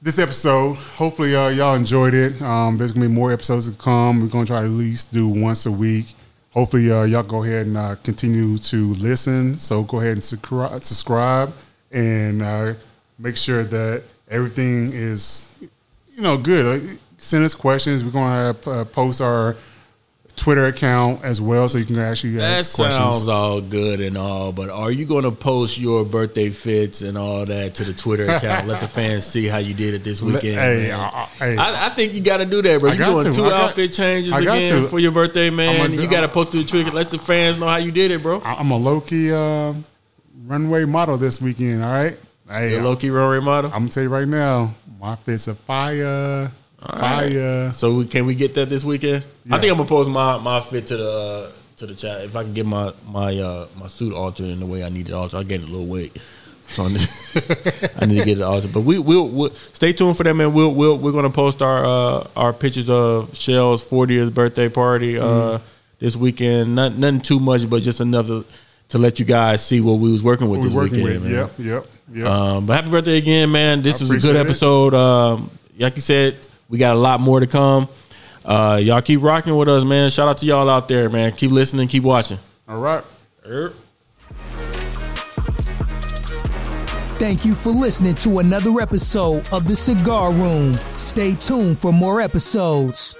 this episode. Hopefully, uh, y'all enjoyed it. Um, there's to be more episodes to come. We're to try to at least do once a week. Hopefully, uh, y'all go ahead and uh, continue to listen. So go ahead and subscri- subscribe and uh, make sure that everything is, you know, good. Send us questions. We're to uh, post our Twitter account as well, so you can actually
That
ask questions.
sounds all good and all, but are you going to post your birthday fits and all that to the Twitter account? Let the fans see how you did it this weekend.
hey. I- I- hey.
I, I think you got to do that, bro. You doing
to.
two
got-
outfit changes again
to.
for your birthday, man. You got to post to the Twitter. Let the fans know how you did it, bro.
I'm a low key uh, runway model this weekend. All right, hey,
Your low key runway model.
I'm gonna tell you right now, my fits are fire, fire.
So we, can we get that this weekend? I think I'm gonna post my, my fit to the uh, to the chat. If I can get my my uh, my suit altered in the way I need it altered, I get it a little weight. So I need, I need to get it altered. But we will we'll, stay tuned for that, man. We'll, we'll we're gonna post our uh, our pictures of Shell's 40th birthday party uh,
Mm-hmm.
this weekend. Not nothing too much, but just enough to to let you guys see what we was working with
We're
this
working
weekend.
with.
man.
Yep, yep, yep.
Um, but happy birthday again, man. This
I
is a good episode. Um, like you said, we got a lot more to come. Uh, y'all keep rocking with us, man. Shout out to y'all out there, man. Keep listening, keep watching.
All right.
Er.
Thank you for listening to another episode of The Cigar Room. Stay tuned for more episodes.